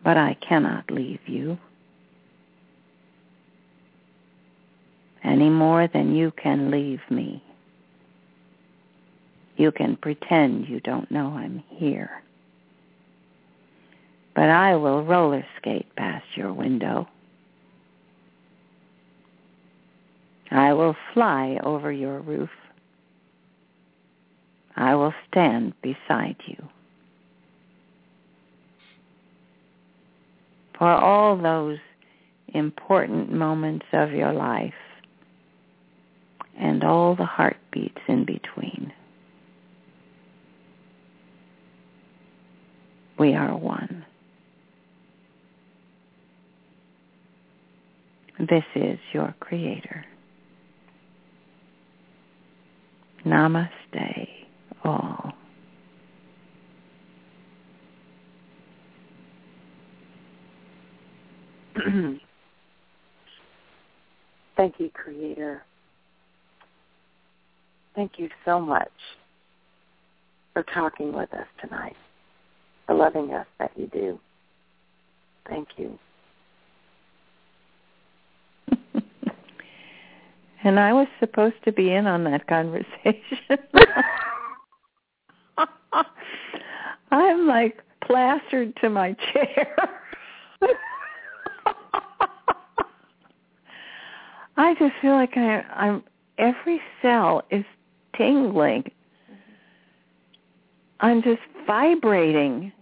but I cannot leave you any more than you can leave me. You can pretend you don't know I'm here. But I will roller skate past your window. I will fly over your roof. I will stand beside you. for all those important moments of your life and all the heartbeats in between. We are one. This is your Creator. Namaste, Oh. all. Thank you, Creator. Thank you so much for talking with us tonight, for loving us that you do. Thank you. and I was supposed to be in on that conversation. I'm like plastered to my chair. I just feel like I, I'm every cell is tingling. I'm just vibrating.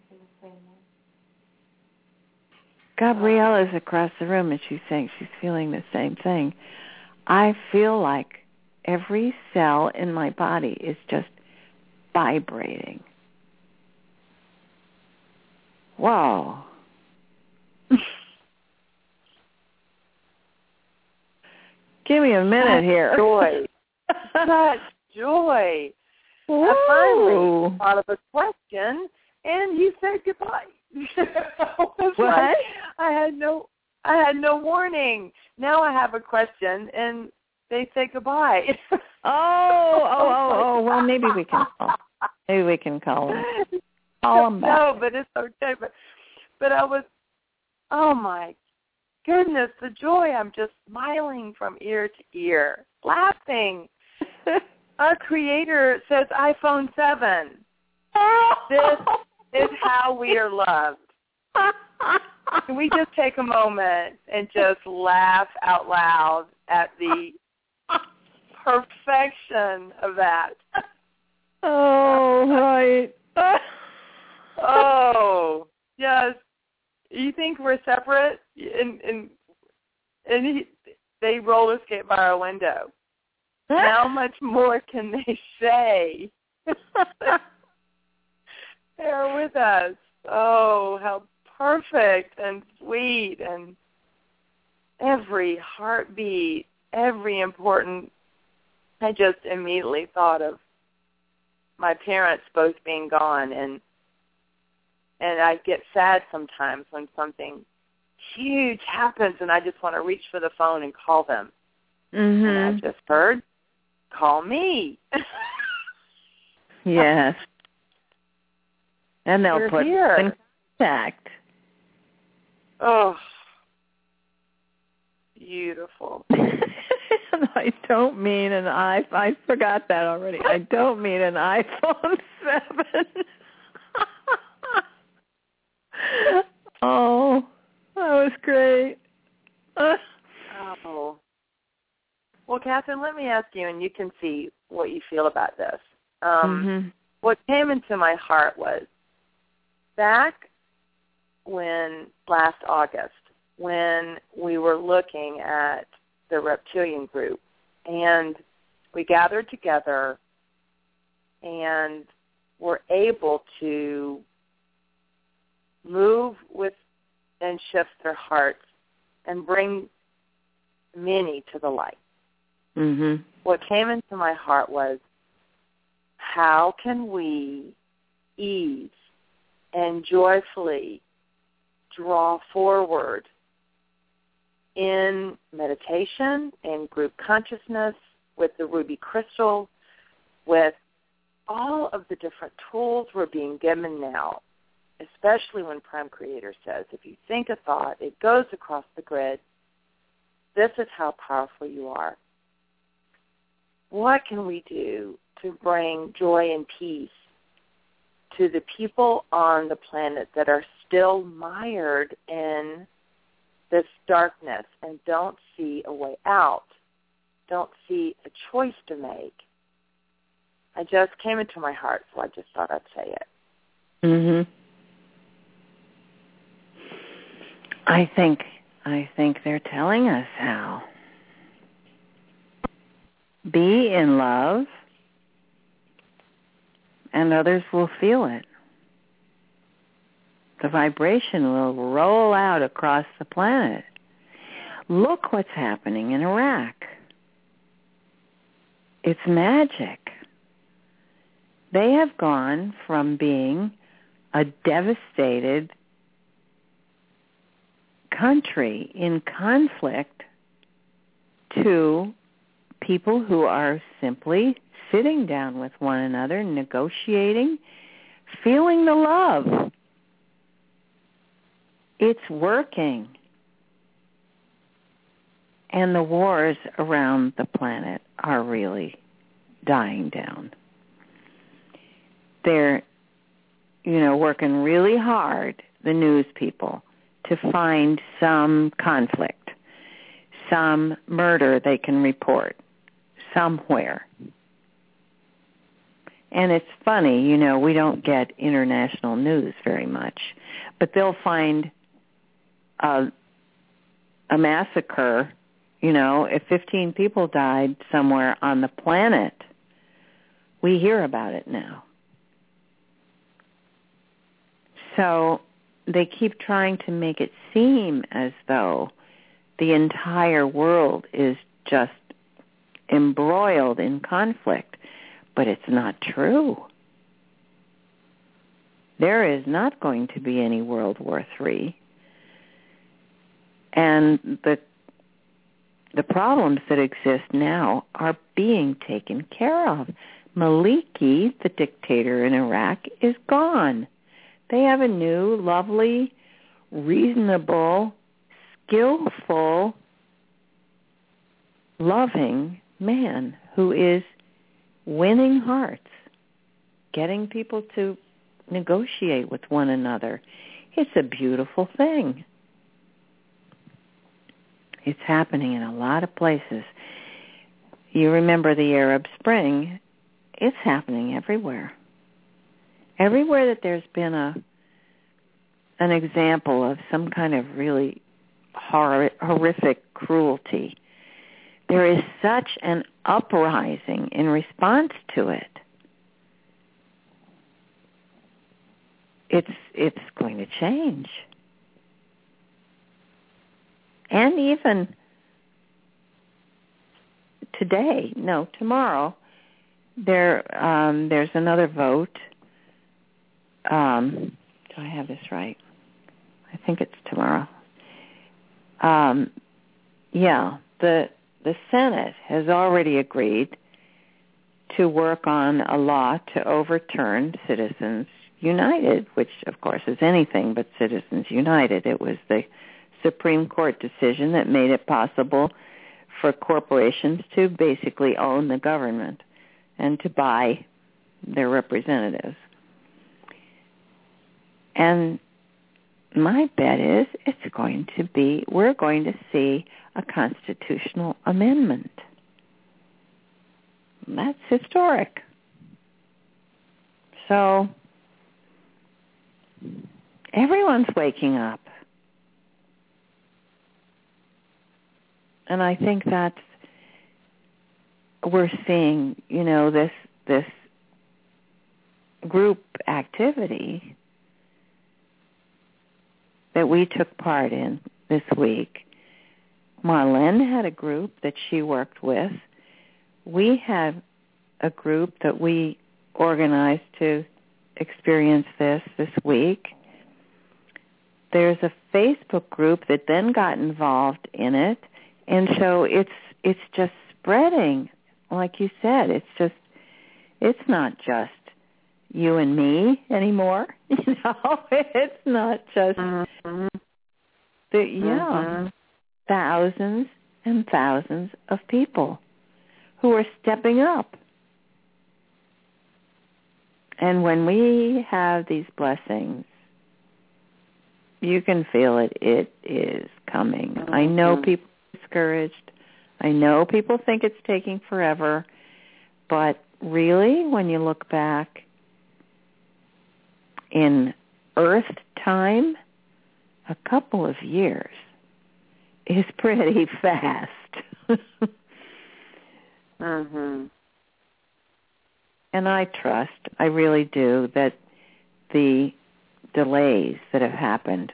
Gabrielle is across the room and she's saying she's feeling the same thing. I feel like every cell in my body is just vibrating. Wow. Give me a minute here. Joy. Such joy. I finally thought of a question and you said goodbye. what? Like, I had no I had no warning. Now I have a question and they say goodbye. oh, oh, oh, oh, oh. Well, maybe we can. Call. Maybe we can call them. Call them back. No, but it's okay. But but I was, oh my goodness, the joy! I'm just smiling from ear to ear, laughing. Our creator says iPhone seven. This is how we are loved. Can we just take a moment and just laugh out loud at the perfection of that? Oh, right. oh, yes. You think we're separate? And and and he, they roller skate by our window. How much more can they say? They're with us. Oh, how perfect and sweet and every heartbeat, every important I just immediately thought of my parents both being gone and and I get sad sometimes when something huge happens and I just want to reach for the phone and call them. Mm-hmm. And I just heard, call me. yes. And they'll You're put here. in contact. Oh, beautiful. I don't mean an i. I forgot that already. I don't mean an iPhone seven. oh, that was great. Oh. Well, Kathryn, let me ask you, and you can see what you feel about this. Um, mm-hmm. What came into my heart was back when last August, when we were looking at the reptilian group, and we gathered together and were able to move with and shift their hearts and bring many to the light. Mhm. What came into my heart was how can we ease and joyfully draw forward in meditation, in group consciousness, with the ruby crystal, with all of the different tools we're being given now, especially when Prime Creator says, if you think a thought, it goes across the grid. This is how powerful you are. What can we do to bring joy and peace to the people on the planet that are still mired in this darkness and don't see a way out, don't see a choice to make. I just came into my heart, so I just thought I'd say it. Mhm. I think I think they're telling us how. Be in love and others will feel it. The vibration will roll out across the planet. Look what's happening in Iraq. It's magic. They have gone from being a devastated country in conflict to people who are simply sitting down with one another, negotiating, feeling the love. It's working. And the wars around the planet are really dying down. They're, you know, working really hard, the news people, to find some conflict, some murder they can report somewhere. And it's funny, you know, we don't get international news very much, but they'll find a, a massacre, you know, if 15 people died somewhere on the planet, we hear about it now. So they keep trying to make it seem as though the entire world is just embroiled in conflict, but it's not true. There is not going to be any World War III. And the the problems that exist now are being taken care of. Maliki, the dictator in Iraq, is gone. They have a new, lovely, reasonable, skillful, loving man who is winning hearts, getting people to negotiate with one another. It's a beautiful thing. It's happening in a lot of places. You remember the Arab Spring, it's happening everywhere. Everywhere that there's been a an example of some kind of really hor- horrific cruelty, there is such an uprising in response to it. It's it's going to change. And even today, no, tomorrow, there um, there's another vote. Um, do I have this right? I think it's tomorrow. Um, yeah, the the Senate has already agreed to work on a law to overturn Citizens United, which of course is anything but Citizens United. It was the Supreme Court decision that made it possible for corporations to basically own the government and to buy their representatives. And my bet is it's going to be, we're going to see a constitutional amendment. That's historic. So everyone's waking up. And I think that's we're seeing, you know, this this group activity that we took part in this week. Marlene had a group that she worked with. We had a group that we organized to experience this this week. There's a Facebook group that then got involved in it, and so it's it's just spreading. Like you said, it's just it's not just you and me anymore. You know, it's not just mm-hmm. the yeah Mm-hmm. thousands and thousands of people who are stepping up. And when we have these blessings, you can feel it. It is coming. I know Mhm. people discouraged. I know people think it's taking forever. But really, when you look back in Earth time, a couple of years is pretty fast. Mhm. and I trust, I really do, that the delays that have happened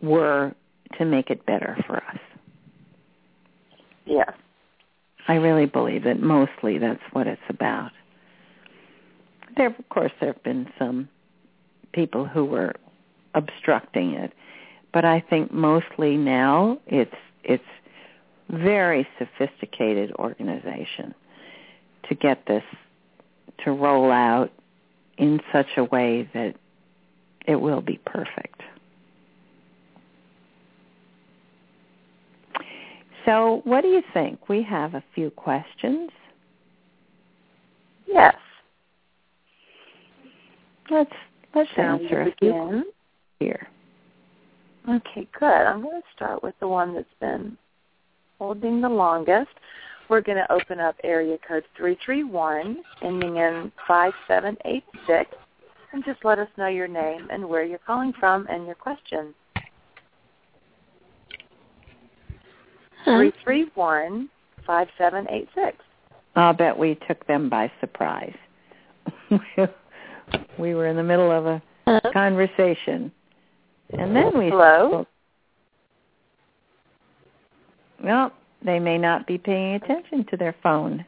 were to make it better for us. Yes. I really believe that mostly that's what it's about. There, of course, there have been some people who were obstructing it, but I think mostly now it's it's very sophisticated organization to get this to roll out in such a way that it will be perfect. So, what do you think? We have a few questions. Yes. Let's let's answer a few here. Okay, good. I'm going to start with the one that's been holding the longest. We're going to open up area code 331, ending in 5786, and just let us know your name and where you're calling from and your question. 331 5786. I'll bet we took them by surprise. we were in the middle of a conversation, and then we Hello? spoke. Well, they may not be paying attention to their phone.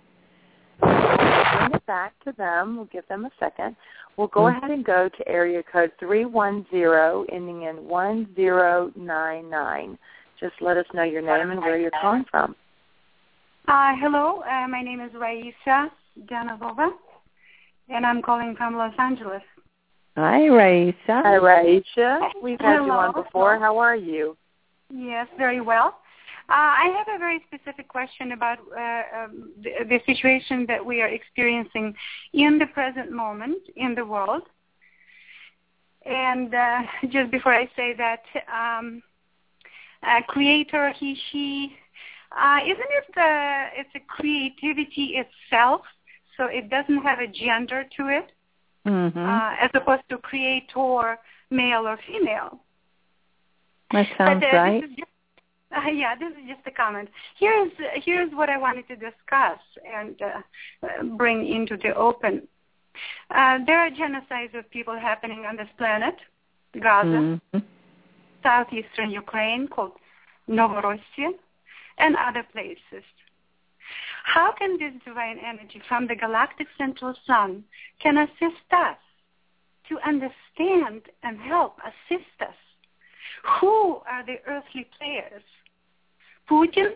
Bring it back to them. We'll give them a second. We'll go Mhm. ahead and go to area code 310, ending in 1099. Just let us know your name and where you're calling from. Uh, hello, uh, my name is Raisa Danilova, and I'm calling from Los Angeles. Hi, Raisa. Hi, Raisa. We've had Hello. you on before. How are you? Yes, very well. Uh, I have a very specific question about uh, um, the, the situation that we are experiencing in the present moment in the world. And uh, just before I say that, um, uh, creator, he, she, uh, isn't it the, it's a creativity itself, so it doesn't have a gender to it, Mm-hmm. uh, as opposed to creator, male or female. that sounds but, uh, right. This is just, uh, yeah, this is just a comment. Here's here's what I wanted to discuss and uh, bring into the open. Uh, there are genocides of people happening on this planet, Gaza, Mhm. Southeastern Ukraine called Novorossiya, and other places. How can this divine energy from the galactic central sun can assist us to understand and help assist us? Who are the earthly players? Putin,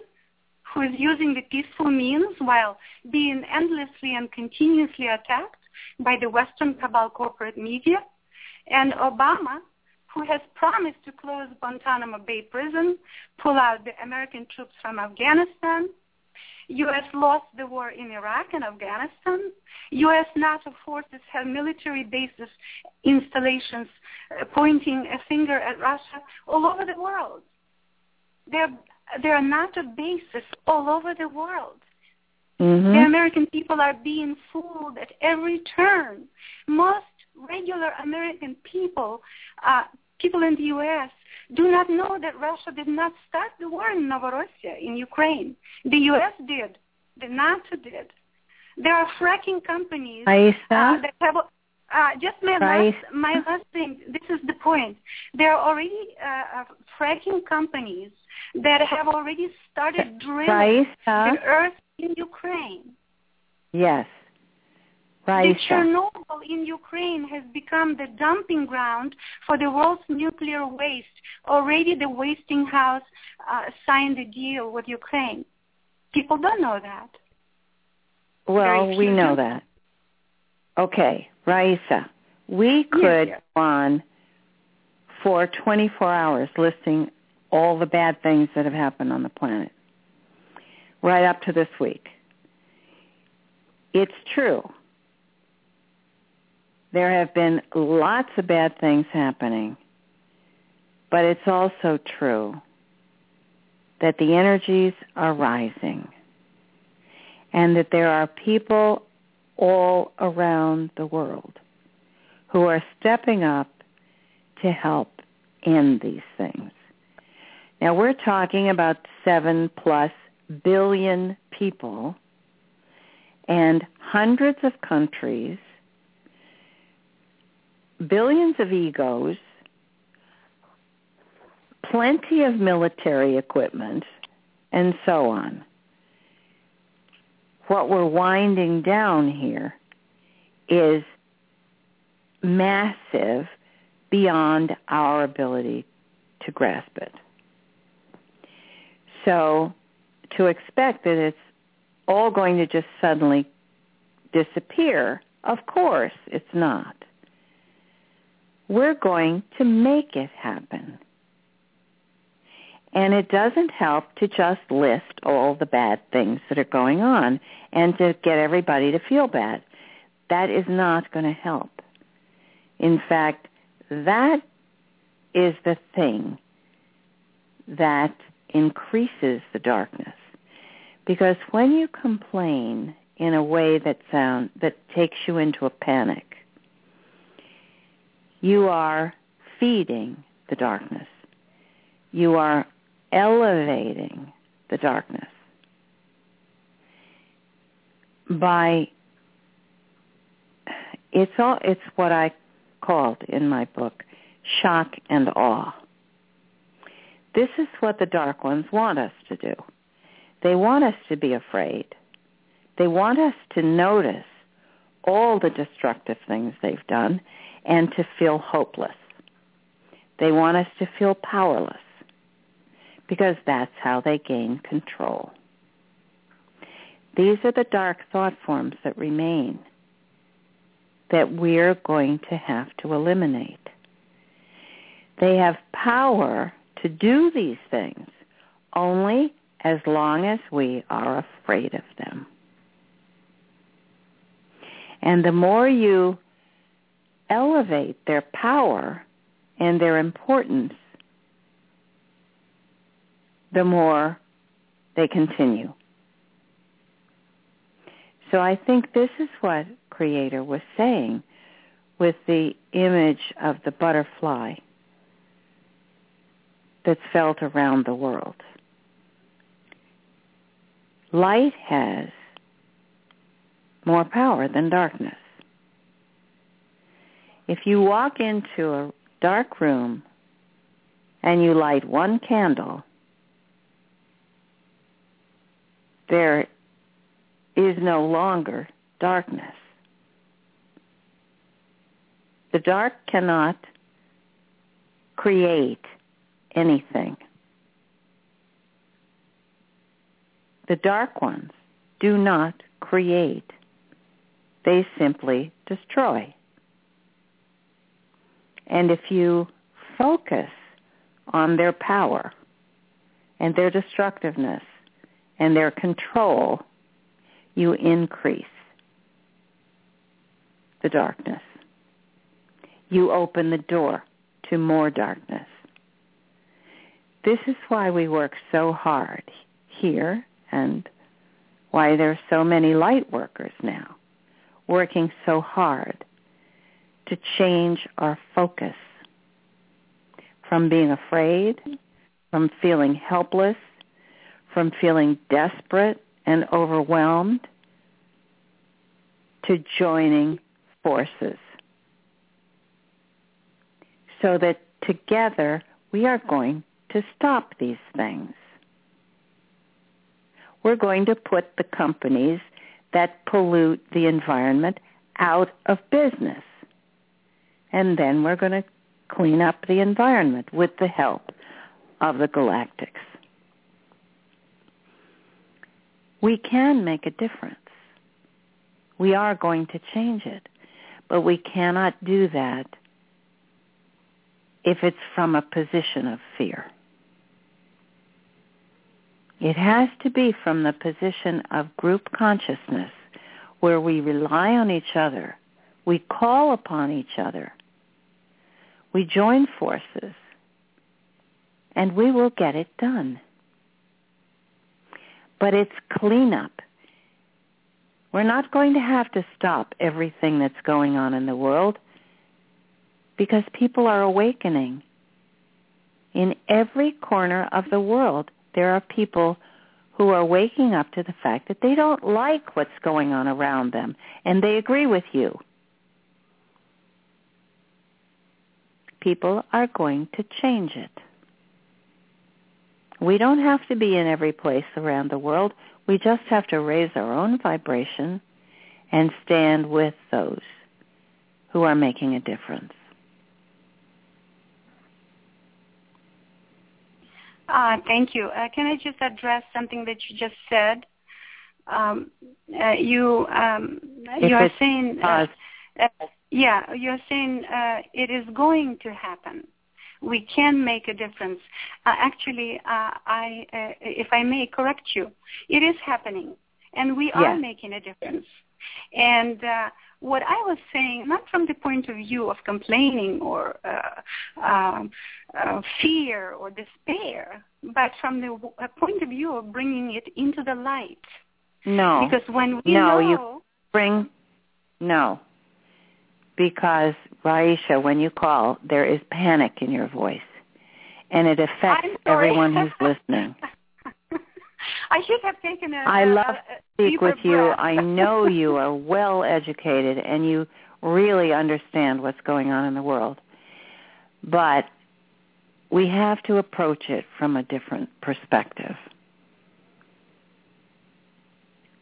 who is using the peaceful means while being endlessly and continuously attacked by the Western cabal corporate media, and Obama, who has promised to close Guantanamo Bay prison, pull out the American troops from Afghanistan. U.S. lost the war in Iraq and Afghanistan. U.S. NATO forces have military bases, installations uh, pointing a finger at Russia all over the world. There, there are NATO bases all over the world. Mhm. The American people are being fooled at every turn. Most regular American people, uh, people in the U.S., do not know that Russia did not start the war in Novorossiya, in Ukraine. The U.S. did. The NATO did. There are fracking companies uh, that have. Uh, just my last, my last thing. This is the point. There are already uh, uh, fracking companies that have already started drilling Raisa. the earth in Ukraine. Yes. The Chernobyl in Ukraine has become the dumping ground for the world's nuclear waste. Already the Westinghouse uh, signed a deal with Ukraine. People don't know that. Well, we know that. Okay, Raisa. We could yes. go on for 24 hours listing all the bad things that have happened on the planet, right up to this week. It's true. There have been lots of bad things happening, but it's also true that the energies are rising and that there are people all around the world who are stepping up to help end these things. Now we're talking about seven plus billion people and hundreds of countries, billions of egos, plenty of military equipment, and so on what we're winding down here is massive beyond our ability to grasp it. So to expect that it's all going to just suddenly disappear, of course it's not. We're going to make it happen. And it doesn't help to just list all the bad things that are going on and to get everybody to feel bad. That is not going to help. In fact, that is the thing that increases the darkness. Because when you complain in a way that sound that takes you into a panic, you are feeding the darkness. You are elevating the darkness by it's all it's what I called in my book shock and awe. This is what the dark ones want us to do. They want us to be afraid. They want us to notice all the destructive things they've done and to feel hopeless. They want us to feel powerless because that's how they gain control. These are the dark thought forms that remain that we're going to have to eliminate. They have power to do these things only as long as we are afraid of them. And the more you elevate their power and their importance, the more they continue. So I think this is what Creator was saying with the image of the butterfly that's felt around the world. Light has more power than darkness. If you walk into a dark room and you light one candle, there is no longer darkness. The dark cannot create anything. The dark ones do not create. They simply destroy. And if you focus on their power and their destructiveness and their control, you increase the darkness. You open the door to more darkness. This is why we work so hard here and why there are so many light workers now working so hard to change our focus from being afraid, from feeling helpless, from feeling desperate and overwhelmed to joining forces so that together we are going to stop these things. We're going to put the companies that pollute the environment out of business. And then we're going to clean up the environment with the help of the galactics. We can make a difference. We are going to change it. But we cannot do that if it's from a position of fear. It has to be from the position of group consciousness where we rely on each other, we call upon each other, we join forces, and we will get it done. But it's cleanup. We're not going to have to stop everything that's going on in the world because people are awakening. In every corner of the world, there are people who are waking up to the fact that they don't like what's going on around them, and they agree with you. People are going to change it. We don't have to be in every place around the world. We just have to raise our own vibration and stand with those who are making a difference. Uh, thank you. Uh, can I just address something that you just said? Um, uh, you um, you are saying yeah you are saying uh, it is going to happen. We can make a difference. actually, I if I may correct you, it is happening, and we are making a difference. And what I was saying, not from the point of view of complaining or uh, um, uh, fear or despair, but from the uh, point of view of bringing it into the light. No. Because when we no, know, you bring no. Because Raisha, when you call, there is panic in your voice, and it affects everyone who's listening. I should have taken a. I love to speak with breath. you. I know you are well educated and you really understand what's going on in the world. But we have to approach it from a different perspective.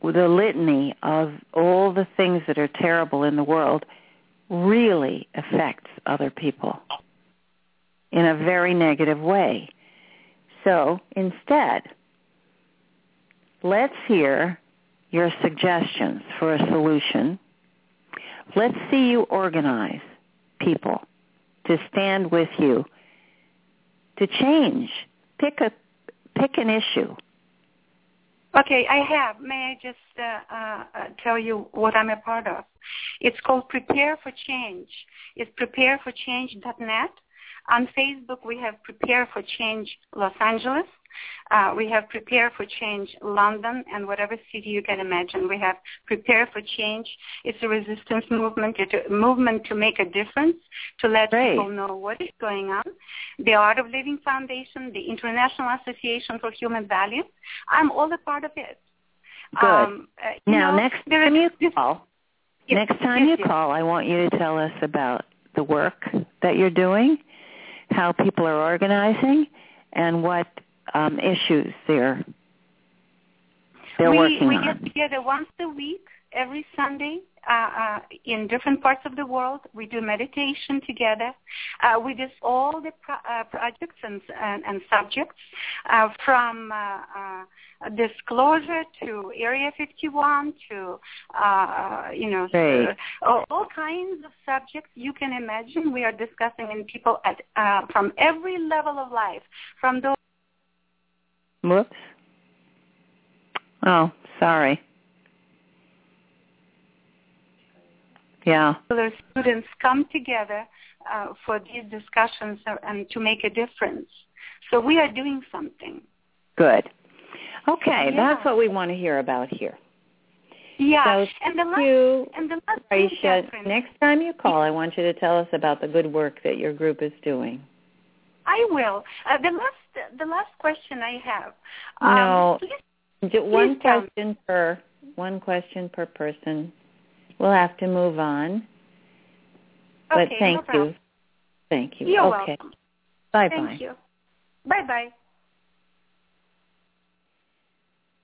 The litany of all the things that are terrible in the world really affects other people in a very negative way. So instead, let's hear your suggestions for a solution. Let's see you organize people to stand with you to change. Pick a pick an issue. Okay, I have. May I just uh, uh, tell you what I'm a part of? It's called Prepare for Change. It's prepareforchange.net. On Facebook, we have Prepare for Change Los Angeles. Uh, we have Prepare for Change London and whatever city you can imagine. We have Prepare for Change. It's a resistance movement. It's a movement to make a difference, to let Great. people know what is going on. The Art of Living Foundation, the International Association for Human Values. I'm all a part of it. Good. Um, uh, now, know, next time you this- call, Yes, next time yes, you yes. call, I want you to tell us about the work that you're doing, how people are organizing, and what um, issues they're they're we, working we on. get together once a week, every Sunday, uh, uh, in different parts of the world. We do meditation together. Uh, we do all the pro- uh, projects and, and, and subjects uh, from uh, uh, disclosure to Area 51 to, uh, you know, uh, all, all kinds of subjects you can imagine. We are discussing in people at uh, from every level of life, from those Whoops. Oh, sorry. Yeah. particular students come together uh, for these discussions and to make a difference. So we are doing something. Good. Okay, Yeah. that's what we want to hear about here. Yeah, So and the last you, and the last Aisha, next time you call, I want you to tell us about the good work that your group is doing. I will. Uh, the last the last question I have. Um, No. please- one tell me. question per one question per person. We'll have to move on. But okay, thank no problem. you. Thank you. You're okay. welcome. Bye bye. Thank you. Bye bye.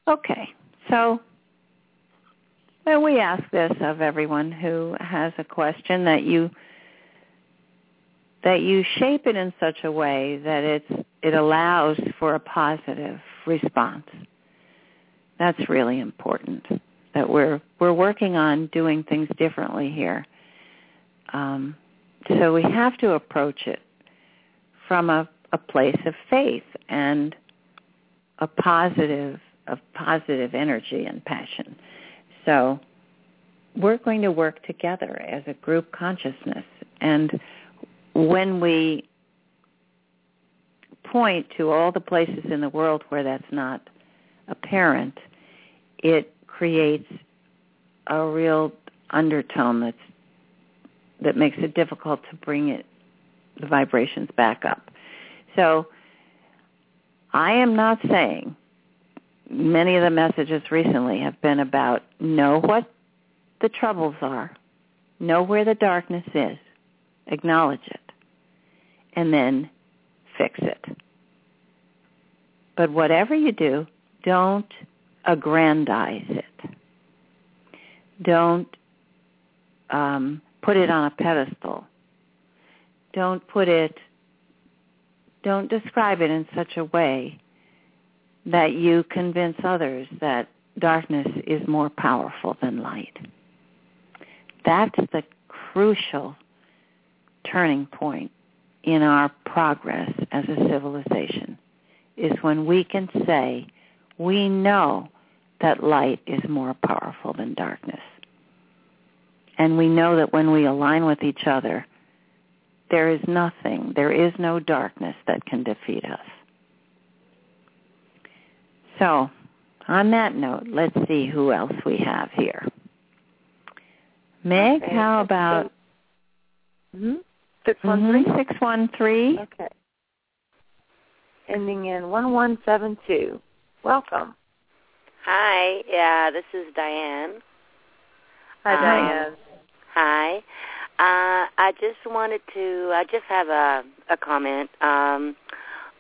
Okay. So well, we ask this of everyone who has a question that you that you shape it in such a way that it's it allows for a positive response. That's really important. That we're we're working on doing things differently here. Um, so we have to approach it from a, a place of faith and a positive of positive energy and passion. So we're going to work together as a group consciousness. And when we point to all the places in the world where that's not apparent, it creates a real undertone that's that makes it difficult to bring it the vibrations back up. So I am not saying many of the messages recently have been about know what the troubles are, know where the darkness is, acknowledge it, and then fix it. But whatever you do, don't aggrandize it. Don't um, put it on a pedestal. Don't put it, don't describe it in such a way that you convince others that darkness is more powerful than light. That's the crucial turning point in our progress as a civilization is when we can say we know that light is more powerful than darkness. And we know that when we align with each other, there is nothing, there is no darkness that can defeat us. So, on that note, let's see who else we have here. Meg, how about Mm-hmm. Six one three. mhm, 613? Okay. Ending in one one seven two. Welcome. Hi, yeah, this is Diane. Hi, Um, Diane. Hi. Uh, I just wanted to, I just have a, a comment um,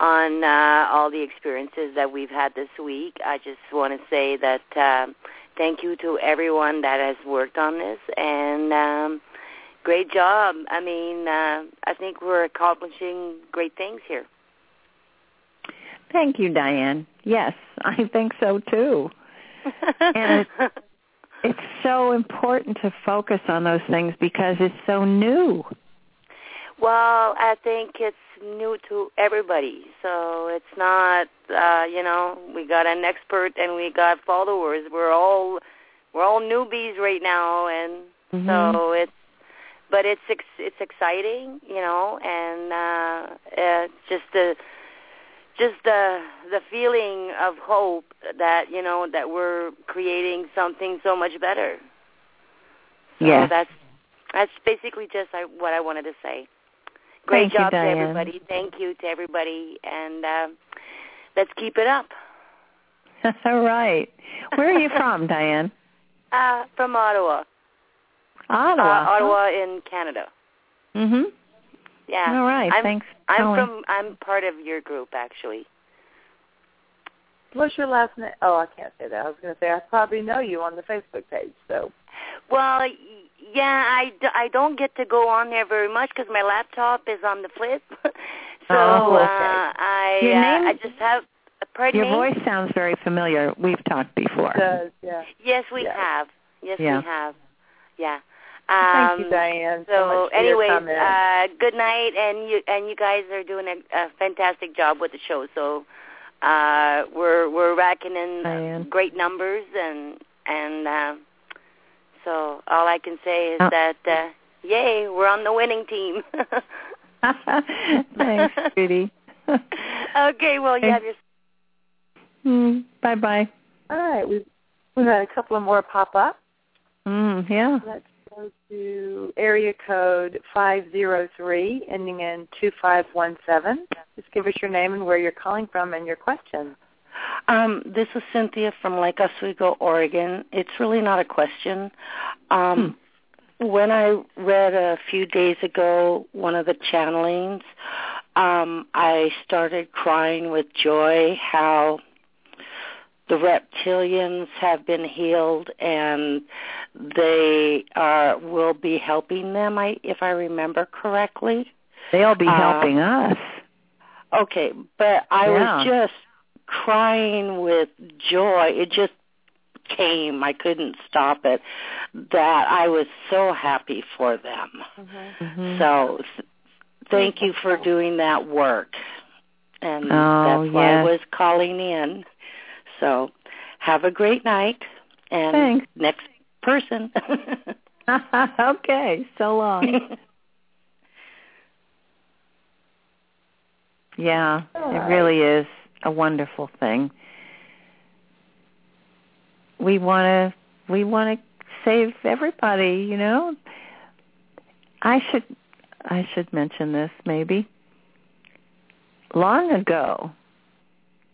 on uh, all the experiences that we've had this week. I just want to say that um thank you to everyone that has worked on this and um, great job. I mean, uh, I think we're accomplishing great things here. Thank you, Diane. Yes, I think so too. and it, it's so important to focus on those things because it's so new. Well, I think it's new to everybody. So it's not uh, you know, we got an expert and we got followers. We're all we're all newbies right now and mm-hmm. so it's but it's ex- it's exciting, you know, and uh, uh just the just the the feeling of hope that you know that we're creating something so much better. So yeah, that's that's basically just I, what I wanted to say. Great Thank job you, to everybody. Thank you to everybody, and uh, let's keep it up. All right. Where are you from, Diane? Uh, from Ottawa. Ottawa. Uh, Ottawa in Canada. Mhm. Yeah. All right. I'm, Thanks. I'm Colin. from. I'm part of your group actually. What's your last name? Oh, I can't say that. I was going to say I probably know you on the Facebook page. So. Well, yeah, I, d- I don't get to go on there very much because my laptop is on the flip. so Oh, okay. uh, I Your uh, name- I just have. Uh, pardon Your me? voice sounds very familiar. We've talked before. It does, yeah. Yes, we Yeah. have. Yes, Yeah. we have. Yeah. Thank Um, you, Diane. So, So, much anyways, uh, good night, and you and you guys are doing a, a fantastic job with the show. So, uh, we're we're racking in Diane. great numbers, and and uh, so all I can say is Oh. that uh, yay, we're on the winning team. Thanks, Judy. okay, well, you have your mm, bye bye. All right, we've we've had a couple of more pop up. Mm, yeah. Let's go to area code five zero three, ending in two five one seven. Just give us your name and where you're calling from and your question. Um, this is Cynthia from Lake Oswego, Oregon. It's really not a question. Um, When I read a few days ago one of the channelings, um, I started crying with joy how the reptilians have been healed and they are will be helping them. I, if I remember correctly. They'll be Uh, helping us. Okay, but I Yeah. was just crying with joy. It just came. I couldn't stop it. That I was so happy for them. Mhm. So th- thank you for doing that work. And Oh, that's why I was calling in. So have a great night. And Thanks. next person. okay. So long. Yeah, it really is a wonderful thing. We want to we want to save everybody, you know. I should I should mention this maybe. Long ago,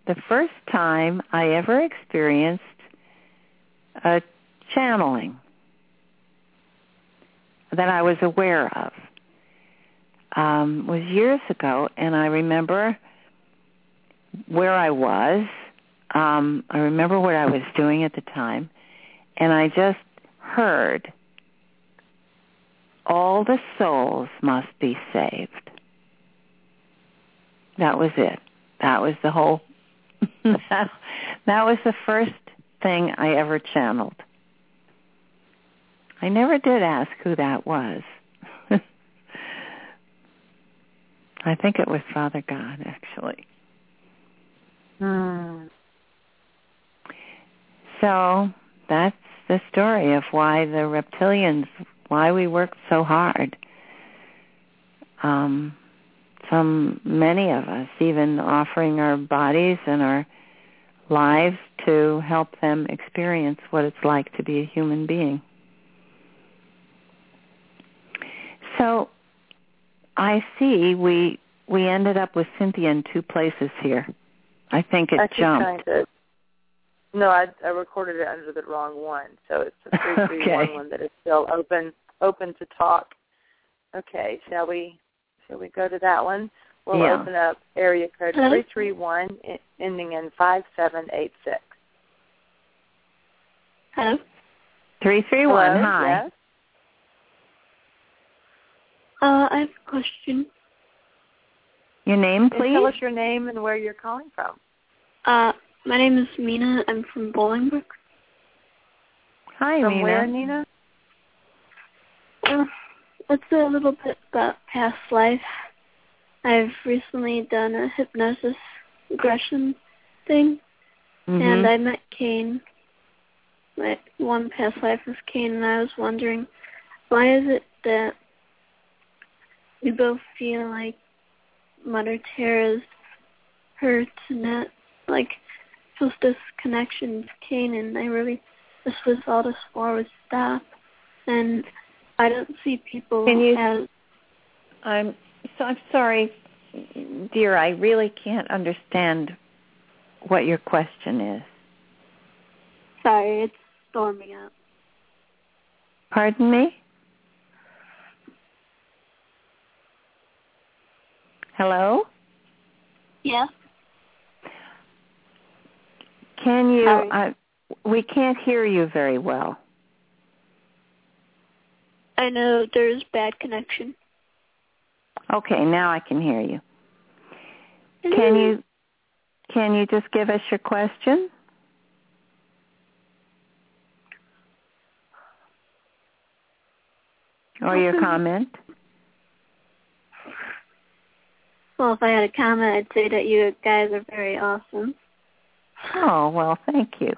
the first time I ever experienced a channeling that I was aware of um, was years ago, and I remember where I was. Um, I remember what I was doing at the time, and I just heard, "All the souls must be saved." That was it. That was the whole. that, that was the first thing I ever channeled. I never did ask who that was. I think it was Father God, actually. Hmm. So that's the story of why the reptilians, why we work so hard. Um, some, many of us, even offering our bodies and our lives to help them experience what it's like to be a human being. So I see we we ended up with Cynthia in two places here. I think it I jumped. to. No, I, I recorded it under the wrong one, so it's the three three one Okay. one that is still open open to talk. Okay, shall we shall we go to that one? We'll Yeah. open up area code Hello? three three one ending in five seven eight six. Hello. Three three one. Hello, Hi. Yes. Uh, I have a question. Your name, And please. tell us your name and where you're calling from. Uh, my name is Mina. I'm from Bolingbrook. Hi, From Nina. where, Nina? Uh, it's a little bit about past life. I've recently done a hypnosis regression thing, Mhm. and I met Cain. My one past life was Cain, and I was wondering why is it that we both feel like Mother Terra's hurt and that like feels this connection to Cain, and I really this was all this war would stop, and I don't see people Can you- as I'm so I'm sorry, dear. I really can't understand what your question is. sorry, it's storming out. Pardon me? Hello? Yeah. Can you. I uh, we can't hear you very well. I know there's bad connection. Okay, now I can hear you. Mm-hmm. Can you can you just give us your question? Or your comment? Well, if I had a comment, I'd say that you guys are very awesome. Oh, well, thank you.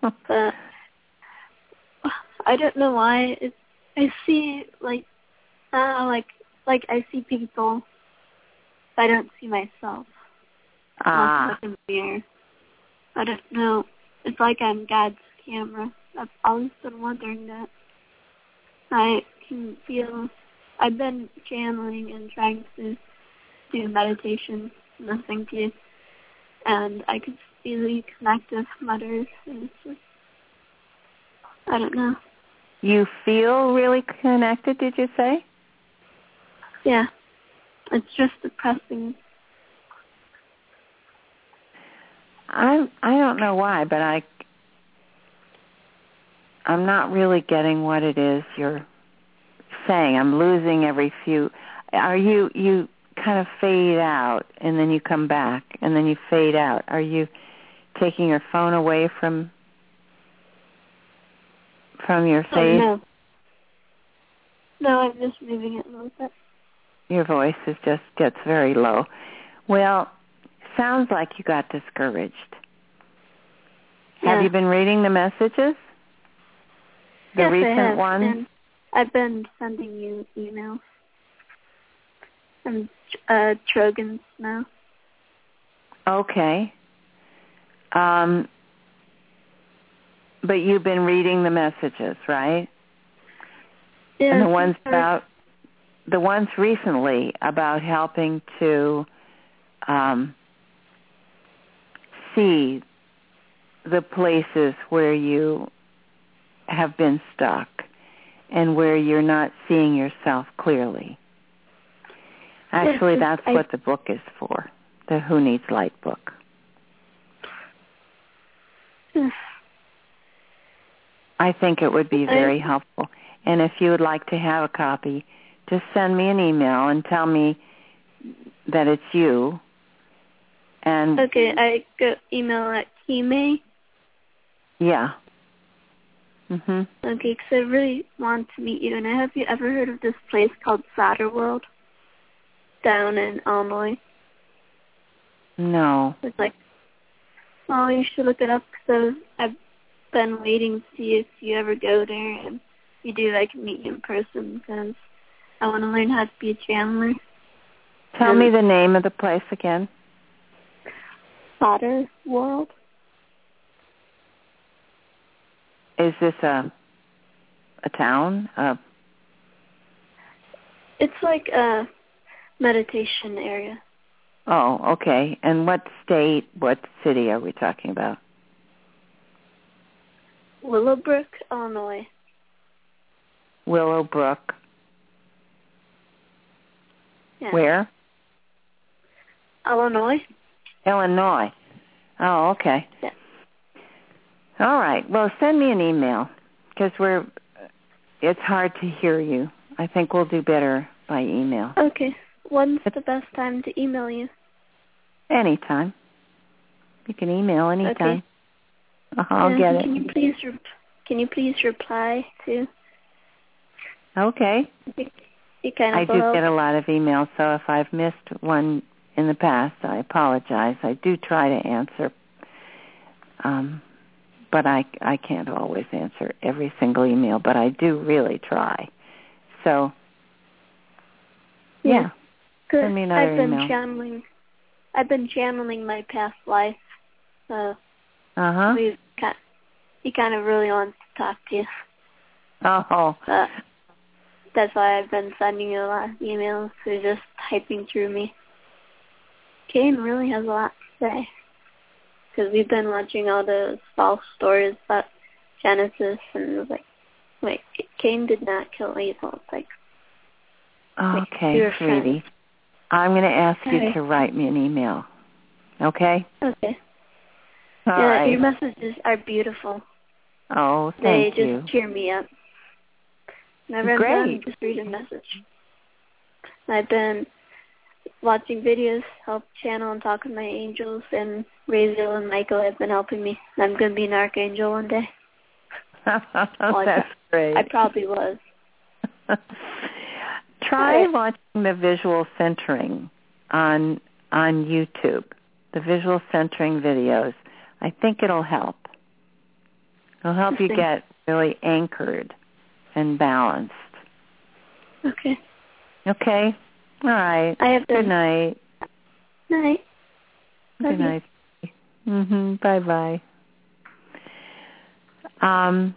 But I don't know why. It's, I see like, uh, like, like I see people. but I don't see myself. Ah, the mirror. I don't know. It's like I'm God's camera. I've always been wondering that. I can feel. I've been channeling and trying to do meditation, listening to you, and I could easily connect with Mother. And it's just, I don't know. You feel really connected, did you say? Yeah, it's just depressing. I I don't know why, but I I'm not really getting what it is you're saying. I'm losing every few. Are you you kind of fade out and then you come back and then you fade out? Are you taking your phone away from from your Oh, face? no. No, I'm just moving it a little bit. Your voice is just gets very low. Well, sounds like you got discouraged. Have you been reading the messages? The yes, recent I have. ones? And I've been sending you emails. And uh Trogans now. Okay. Um, but you've been reading the messages, right? Yeah, and the ones about the ones recently about helping to um, see the places where you have been stuck and where you're not seeing yourself clearly. Actually, that's I- what the book is for, the Who Needs Light book. I think it would be very helpful. And if you would like to have a copy, just send me an email and tell me that it's you. And Okay, I go email at Kime. yeah. Mhm. Okay, Okay, 'cause I really want to meet you. And have you ever heard of this place called Solder World down in Illinois? No. It's like, oh, you should look it up because I've been waiting to see if you ever go there, and you do, I can meet you in person because I want to learn how to be a channeler. Tell me the name of the place again. Solder World. Is this a a town? Uh, It's like a meditation area. oh, okay. And what state, what city are we talking about? Willowbrook, Illinois. Willowbrook. Yeah. Where? Illinois. Illinois. Oh, okay. Yeah. All right. Well, send me an email because we're. It's hard to hear you. I think we'll do better by email. Okay. When's the best time to email you? Anytime. You can email anytime. Okay. Uh-huh, I'll get Can it. you please re- can you please reply to? Okay. You kind of I do get a lot of emails, so if I've missed one in the past, I apologize. I do try to answer, um, but I I can't always answer every single email, but I do really try. So, yeah. Cause Send me another I've been email. channeling. I've been channeling my past life. Uh huh. He kind of really wants to talk to you. Oh. But that's why I've been sending you a lot of emails. They're just typing through me. Cain really has a lot to say. Because we've been watching all those false stories about Genesis, and it was like, wait, Cain did not kill Abel. It's like, Okay, friend. sweetie. I'm going to ask you Okay. to write me an email. Okay? okay. All yeah, your messages are beautiful. Oh, thank they thank just you. cheer me up. Whenever I'm Great. done, just read a message. I've been watching videos, help channel and talk with my angels, and Raziel and Michael have been helping me. I'm going to be an archangel one day. That's great. I probably was. Try Okay. watching the visual centering on on YouTube. The visual centering videos. I think it'll help. It'll help you get really anchored and balanced. Okay. Okay? All right. I have Good night. Night. Love Good you. night. Mhm. Bye bye. Um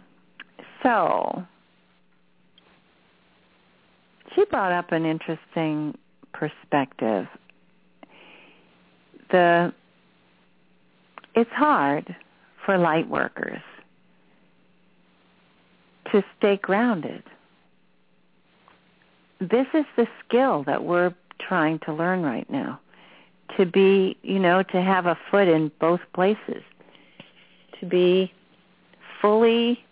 so she brought up an interesting perspective. The it's hard for light workers to stay grounded. This is the skill that we're trying to learn right now. To be, you know, to have a foot in both places. To be fully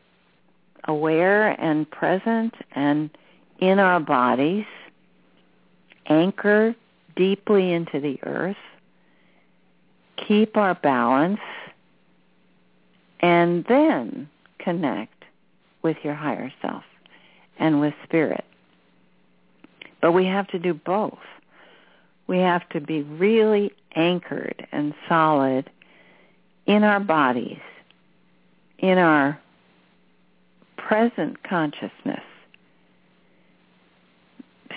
aware and present and in our bodies, anchor deeply into the earth, keep our balance, and then connect with your higher self and with spirit. But we have to do both. We have to be really anchored and solid in our bodies, in our present consciousness.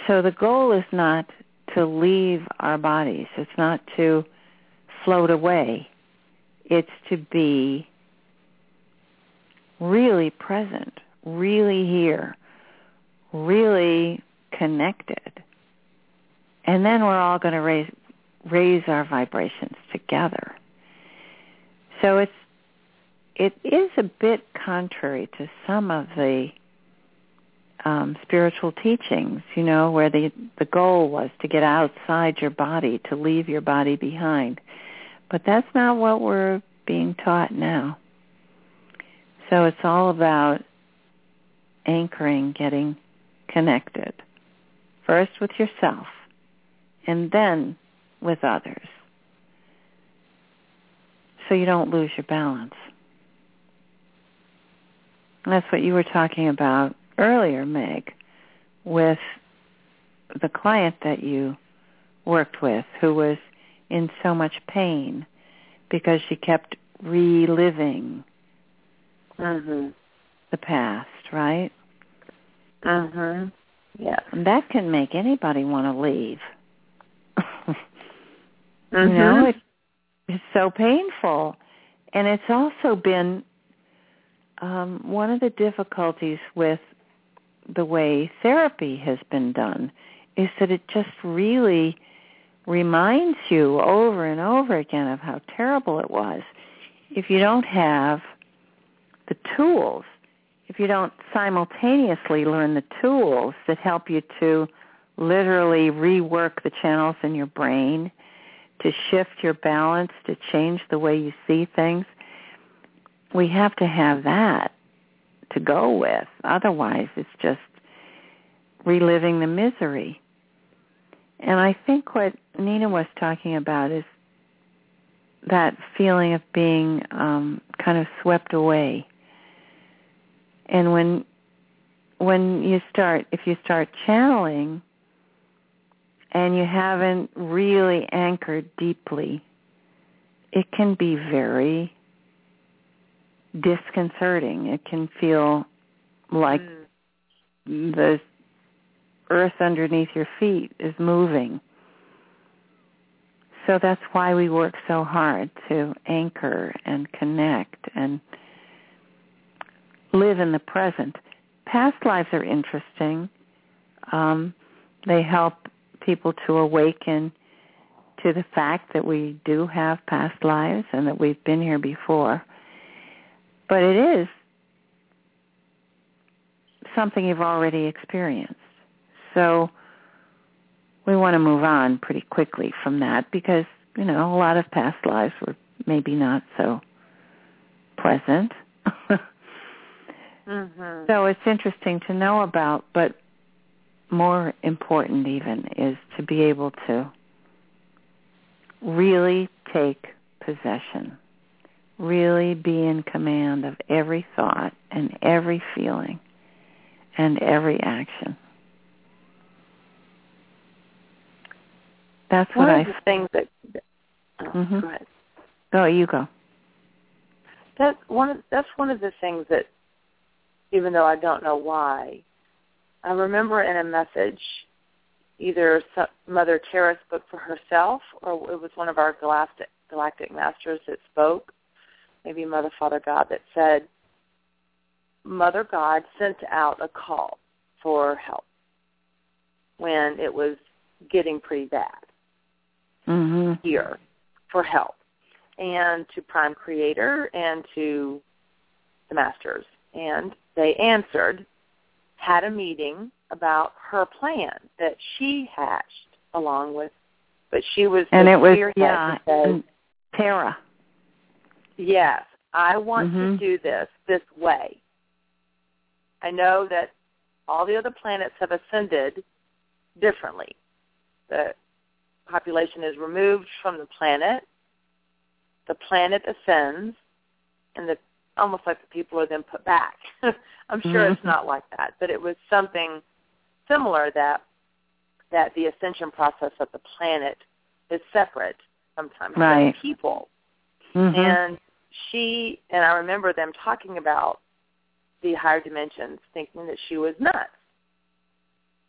So the goal is not to leave our bodies. It's not to float away. It's to be really present, really here, really connected. And then we're all going to raise raise our vibrations together. So it's it is a bit contrary to some of the um, spiritual teachings, you know, where the the goal was to get outside your body, to leave your body behind. But that's not what we're being taught now. So it's all about anchoring, getting connected. First with yourself, and then with others. So you don't lose your balance. That's what you were talking about earlier, Meg, with the client that you worked with who was in so much pain because she kept reliving Mhm. the past, right? Mhm. Yeah. And that can make anybody want to leave. Mhm. You know, it, it's so painful. And it's also been um, one of the difficulties with the way therapy has been done is that it just really reminds you over and over again of how terrible it was. If you don't have the tools, if you don't simultaneously learn the tools that help you to literally rework the channels in your brain, to shift your balance, to change the way you see things, we have to have that to go with. Otherwise, it's just reliving the misery. And I think what Nina was talking about is that feeling of being um, kind of swept away And when when you start if you start channeling and you haven't really anchored deeply, it can be very disconcerting. It can feel like mm. the earth underneath your feet is moving. So that's why we work so hard to anchor and connect and live in the present. Past lives are interesting. Um, they help people to awaken to the fact that we do have past lives and that we've been here before. But it is something you've already experienced. So we want to move on pretty quickly from that because, you know, a lot of past lives were maybe not so pleasant. mm-hmm. So it's interesting to know about, but more important even is to be able to really take possession, really be in command of every thought and every feeling and every action. That's one what of I the things that. Oh, mm-hmm. Go ahead. Oh, you go. That's one. Of, that's one of the things that, even though I don't know why, I remember in a message, either Mother Tara spoke for herself, or it was one of our galactic galactic masters that spoke, maybe Mother Father God that said, Mother God sent out a call for help when it was getting pretty bad mm-hmm. here for help and to Prime Creator and to the Masters. And they answered, had a meeting about her plan that she hatched along with, but she was and it was yeah, said, Tara. Yes, I want mm-hmm. to do this this way. I know that all the other planets have ascended differently. The population is removed from the planet. The planet ascends, and the almost like the people are then put back. I'm sure mm-hmm. it's not like that, but it was something similar that that the ascension process of the planet is separate sometimes right. from people. Mm-hmm. And she and I remember them talking about the higher dimensions, thinking that she was nuts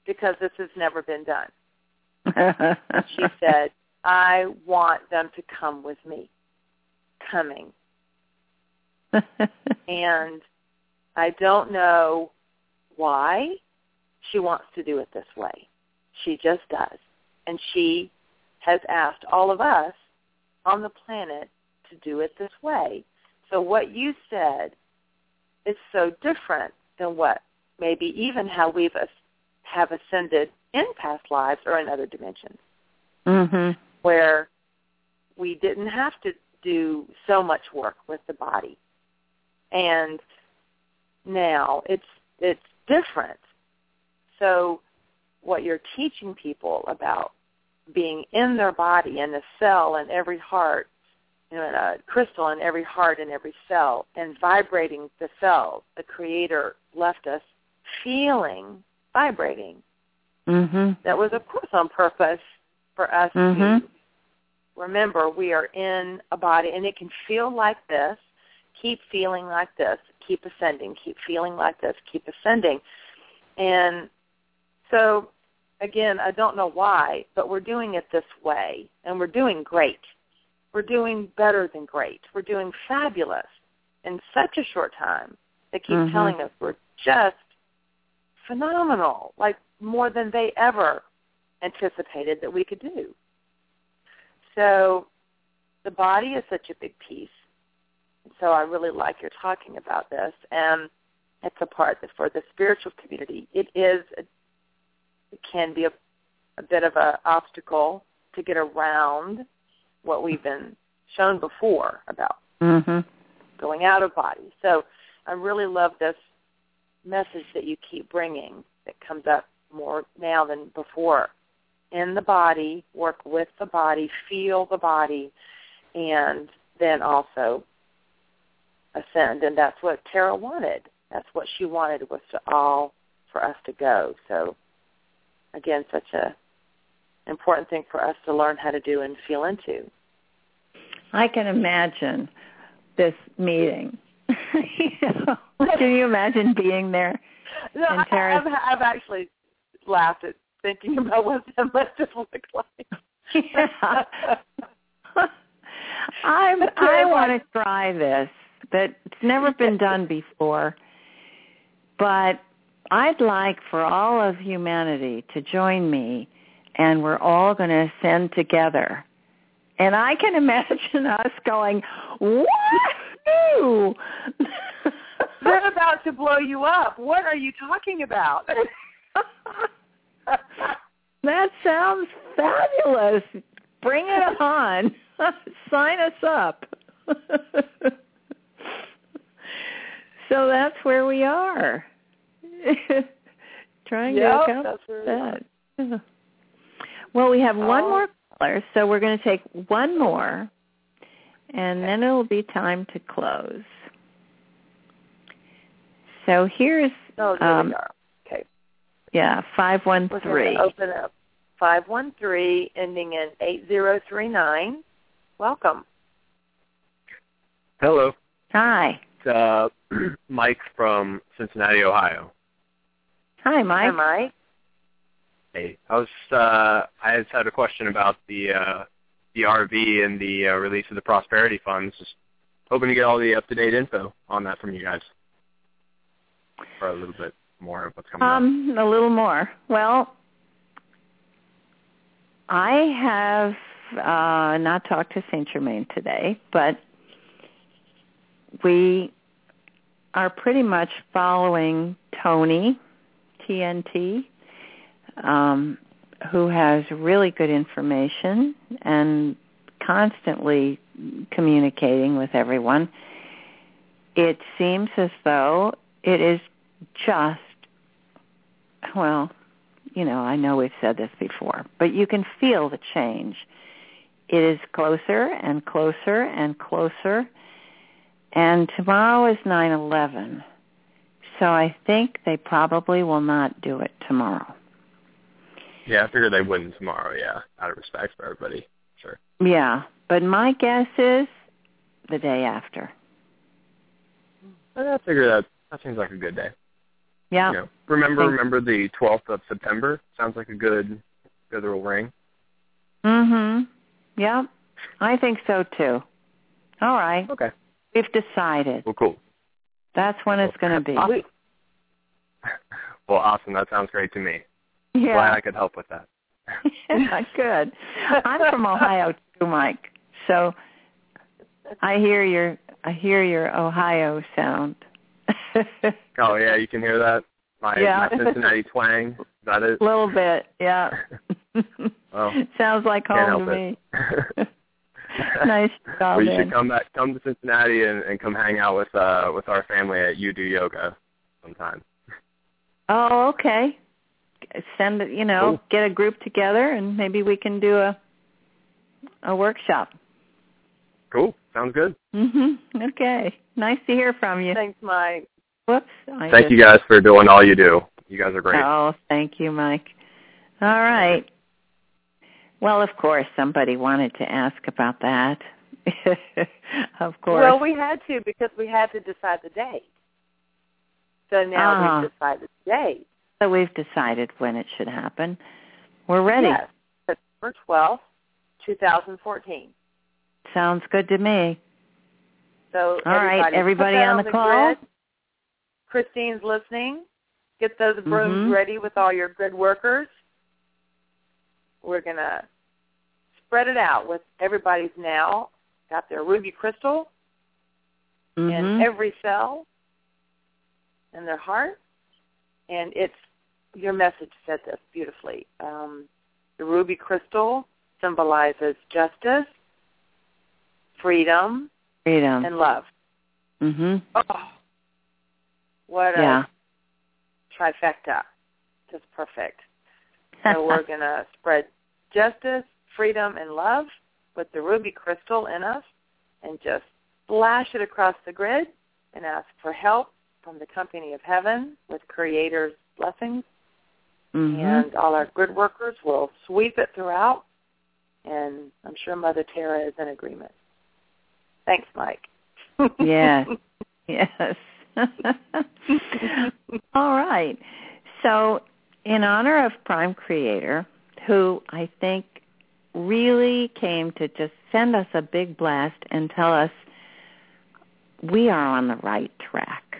because this has never been done. She said, I want them to come with me. Coming. and I don't know why she wants to do it this way. She just does. And she has asked all of us on the planet to do it this way. So what you said is so different than what maybe even how we've have ascended in past lives or in other dimensions, mm-hmm. where we didn't have to do so much work with the body, and now it's it's different. So, what you're teaching people about being in their body and the cell in every heart, you know, a crystal in every heart and every cell, and vibrating the cells, the Creator left us feeling vibrating. Mm-hmm. That was, of course, on purpose for us mm-hmm. to remember we are in a body, and it can feel like this. Keep feeling like this. Keep ascending. Keep feeling like this. Keep ascending. And so, again, I don't know why, but we're doing it this way, and we're doing great. We're doing better than great. We're doing fabulous in such a short time. They keep mm-hmm. telling us we're just phenomenal, like more than they ever anticipated that we could do. So the body is such a big piece. So I really like your talking about this, and it's a part that for the spiritual community, it is, a, it can be a, a bit of an obstacle to get around what we've been shown before about mm-hmm. going out of body. So I really love this message that you keep bringing that comes up more now than before. In the body, work with the body, feel the body, and then also ascend. And that's what Tara wanted. That's what she wanted was to all for us to go. So again, such a important thing for us to learn how to do and feel into. I can imagine this meeting. you know, can you imagine being there? No, I, I've, I've actually laughed at thinking about what that must have looked like. yeah. I'm, I want to try this. That it's never been done before, but I'd like for all of humanity to join me, and we're all going to ascend together. And I can imagine us going, "Woo!" They're about to blow you up. What are you talking about? that sounds fabulous. Bring it on. Sign us up. so that's where we are. Trying yep, to accomplish that. Well, we have one more caller, so we're going to take one more, and then it'll be time to close. So here's oh, there um, we are. Okay. Yeah, five one three. Open up five one three, ending in eight zero three nine. Welcome. Hello. Hi. It's uh, Mike from Cincinnati, Ohio. Hi, Mike. Hi, Mike. Hey, I was uh, I just had a question about the uh, the RV and the uh, release of the prosperity funds. Just hoping to get all the up to date info on that from you guys, or a little bit more of what's coming um, up. A little more. Well, I have uh, not talked to Saint Germain today, but we are pretty much following Tony TNT, um, who has really good information and constantly communicating with everyone. It seems as though it is just, well, you know, I know we've said this before, but you can feel the change. It is closer and closer and closer. And tomorrow is 9-11. So I think they probably will not do it tomorrow. Yeah, I figured they wouldn't tomorrow, yeah, out of respect for everybody. Sure. Yeah, but my guess is the day after. I figure that that seems like a good day. Yeah. You know, remember remember the 12th of September? Sounds like a good good little ring. Mhm. Yeah. I think so too. All right. Okay. We've decided. Well, cool. That's when it's going to be. Well, awesome. That sounds great to me. Yeah. Glad I could help with that. good. I'm from Ohio too, Mike. So I hear your I hear your Ohio sound. oh yeah, you can hear that. My, yeah. my Cincinnati twang. Is that it? A little bit, yeah. well, sounds like home to me. nice job. Well, you We should come back, come to Cincinnati, and, and come hang out with uh with our family at You Do Yoga sometime. Oh, okay. Send it, you know, cool. get a group together, and maybe we can do a a workshop. Cool. Sounds good. Mhm. Okay. Nice to hear from you. Thanks, Mike. Whoops. I thank just... you guys for doing all you do. You guys are great. Oh, thank you, Mike. All right. Well, of course, somebody wanted to ask about that. of course. Well, we had to because we had to decide the date. So now uh-huh. we've decided the date. So we've decided when it should happen. We're ready. Yes, September 12th, 2014. Sounds good to me. So all right, everybody on, on the, call. Grid. Christine's listening. Get those brooms mm-hmm. ready with all your good workers. We're gonna spread it out with everybody's now got their ruby crystal mm-hmm. in every cell in their heart, and it's your message said this beautifully. Um, the ruby crystal symbolizes justice, freedom, freedom, and love. Mm-hmm. Oh, what yeah. a trifecta! Just perfect. So we're gonna spread justice, freedom, and love with the ruby crystal in us, and just splash it across the grid and ask for help, from the company of heaven with Creator's blessings. Mm-hmm. And all our good workers will sweep it throughout. And I'm sure Mother Tara is in agreement. Thanks, Mike. yes. Yes. all right. So in honor of Prime Creator, who I think really came to just send us a big blast and tell us we are on the right track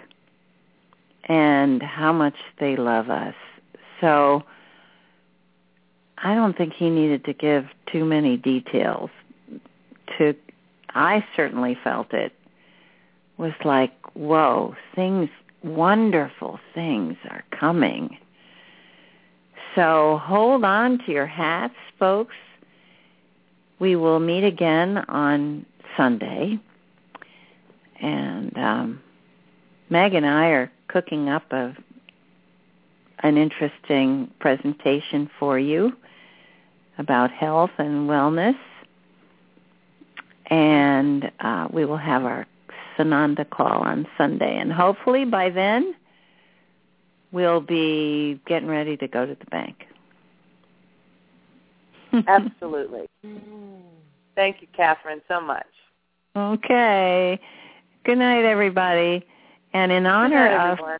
and how much they love us. So I don't think he needed to give too many details. To I certainly felt it was like, whoa, things wonderful things are coming. So hold on to your hats, folks. We will meet again on Sunday. And um, Meg and I are cooking up a an interesting presentation for you about health and wellness. And uh, we will have our Sananda call on Sunday. And hopefully by then, we'll be getting ready to go to the bank. Absolutely. Thank you, Kathryn, so much. Okay. Good night, everybody. And in honor night, of everyone.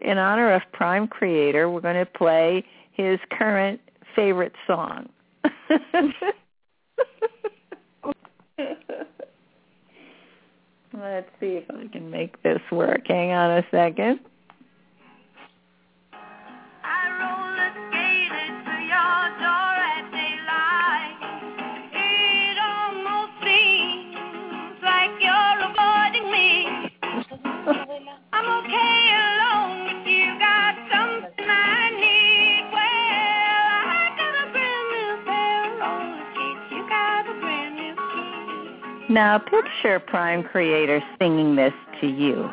in honor of Prime Creator, we're going to play his current favorite song. Let's see if I can make this work. Hang on a second. Now picture Prime Creator singing this to you.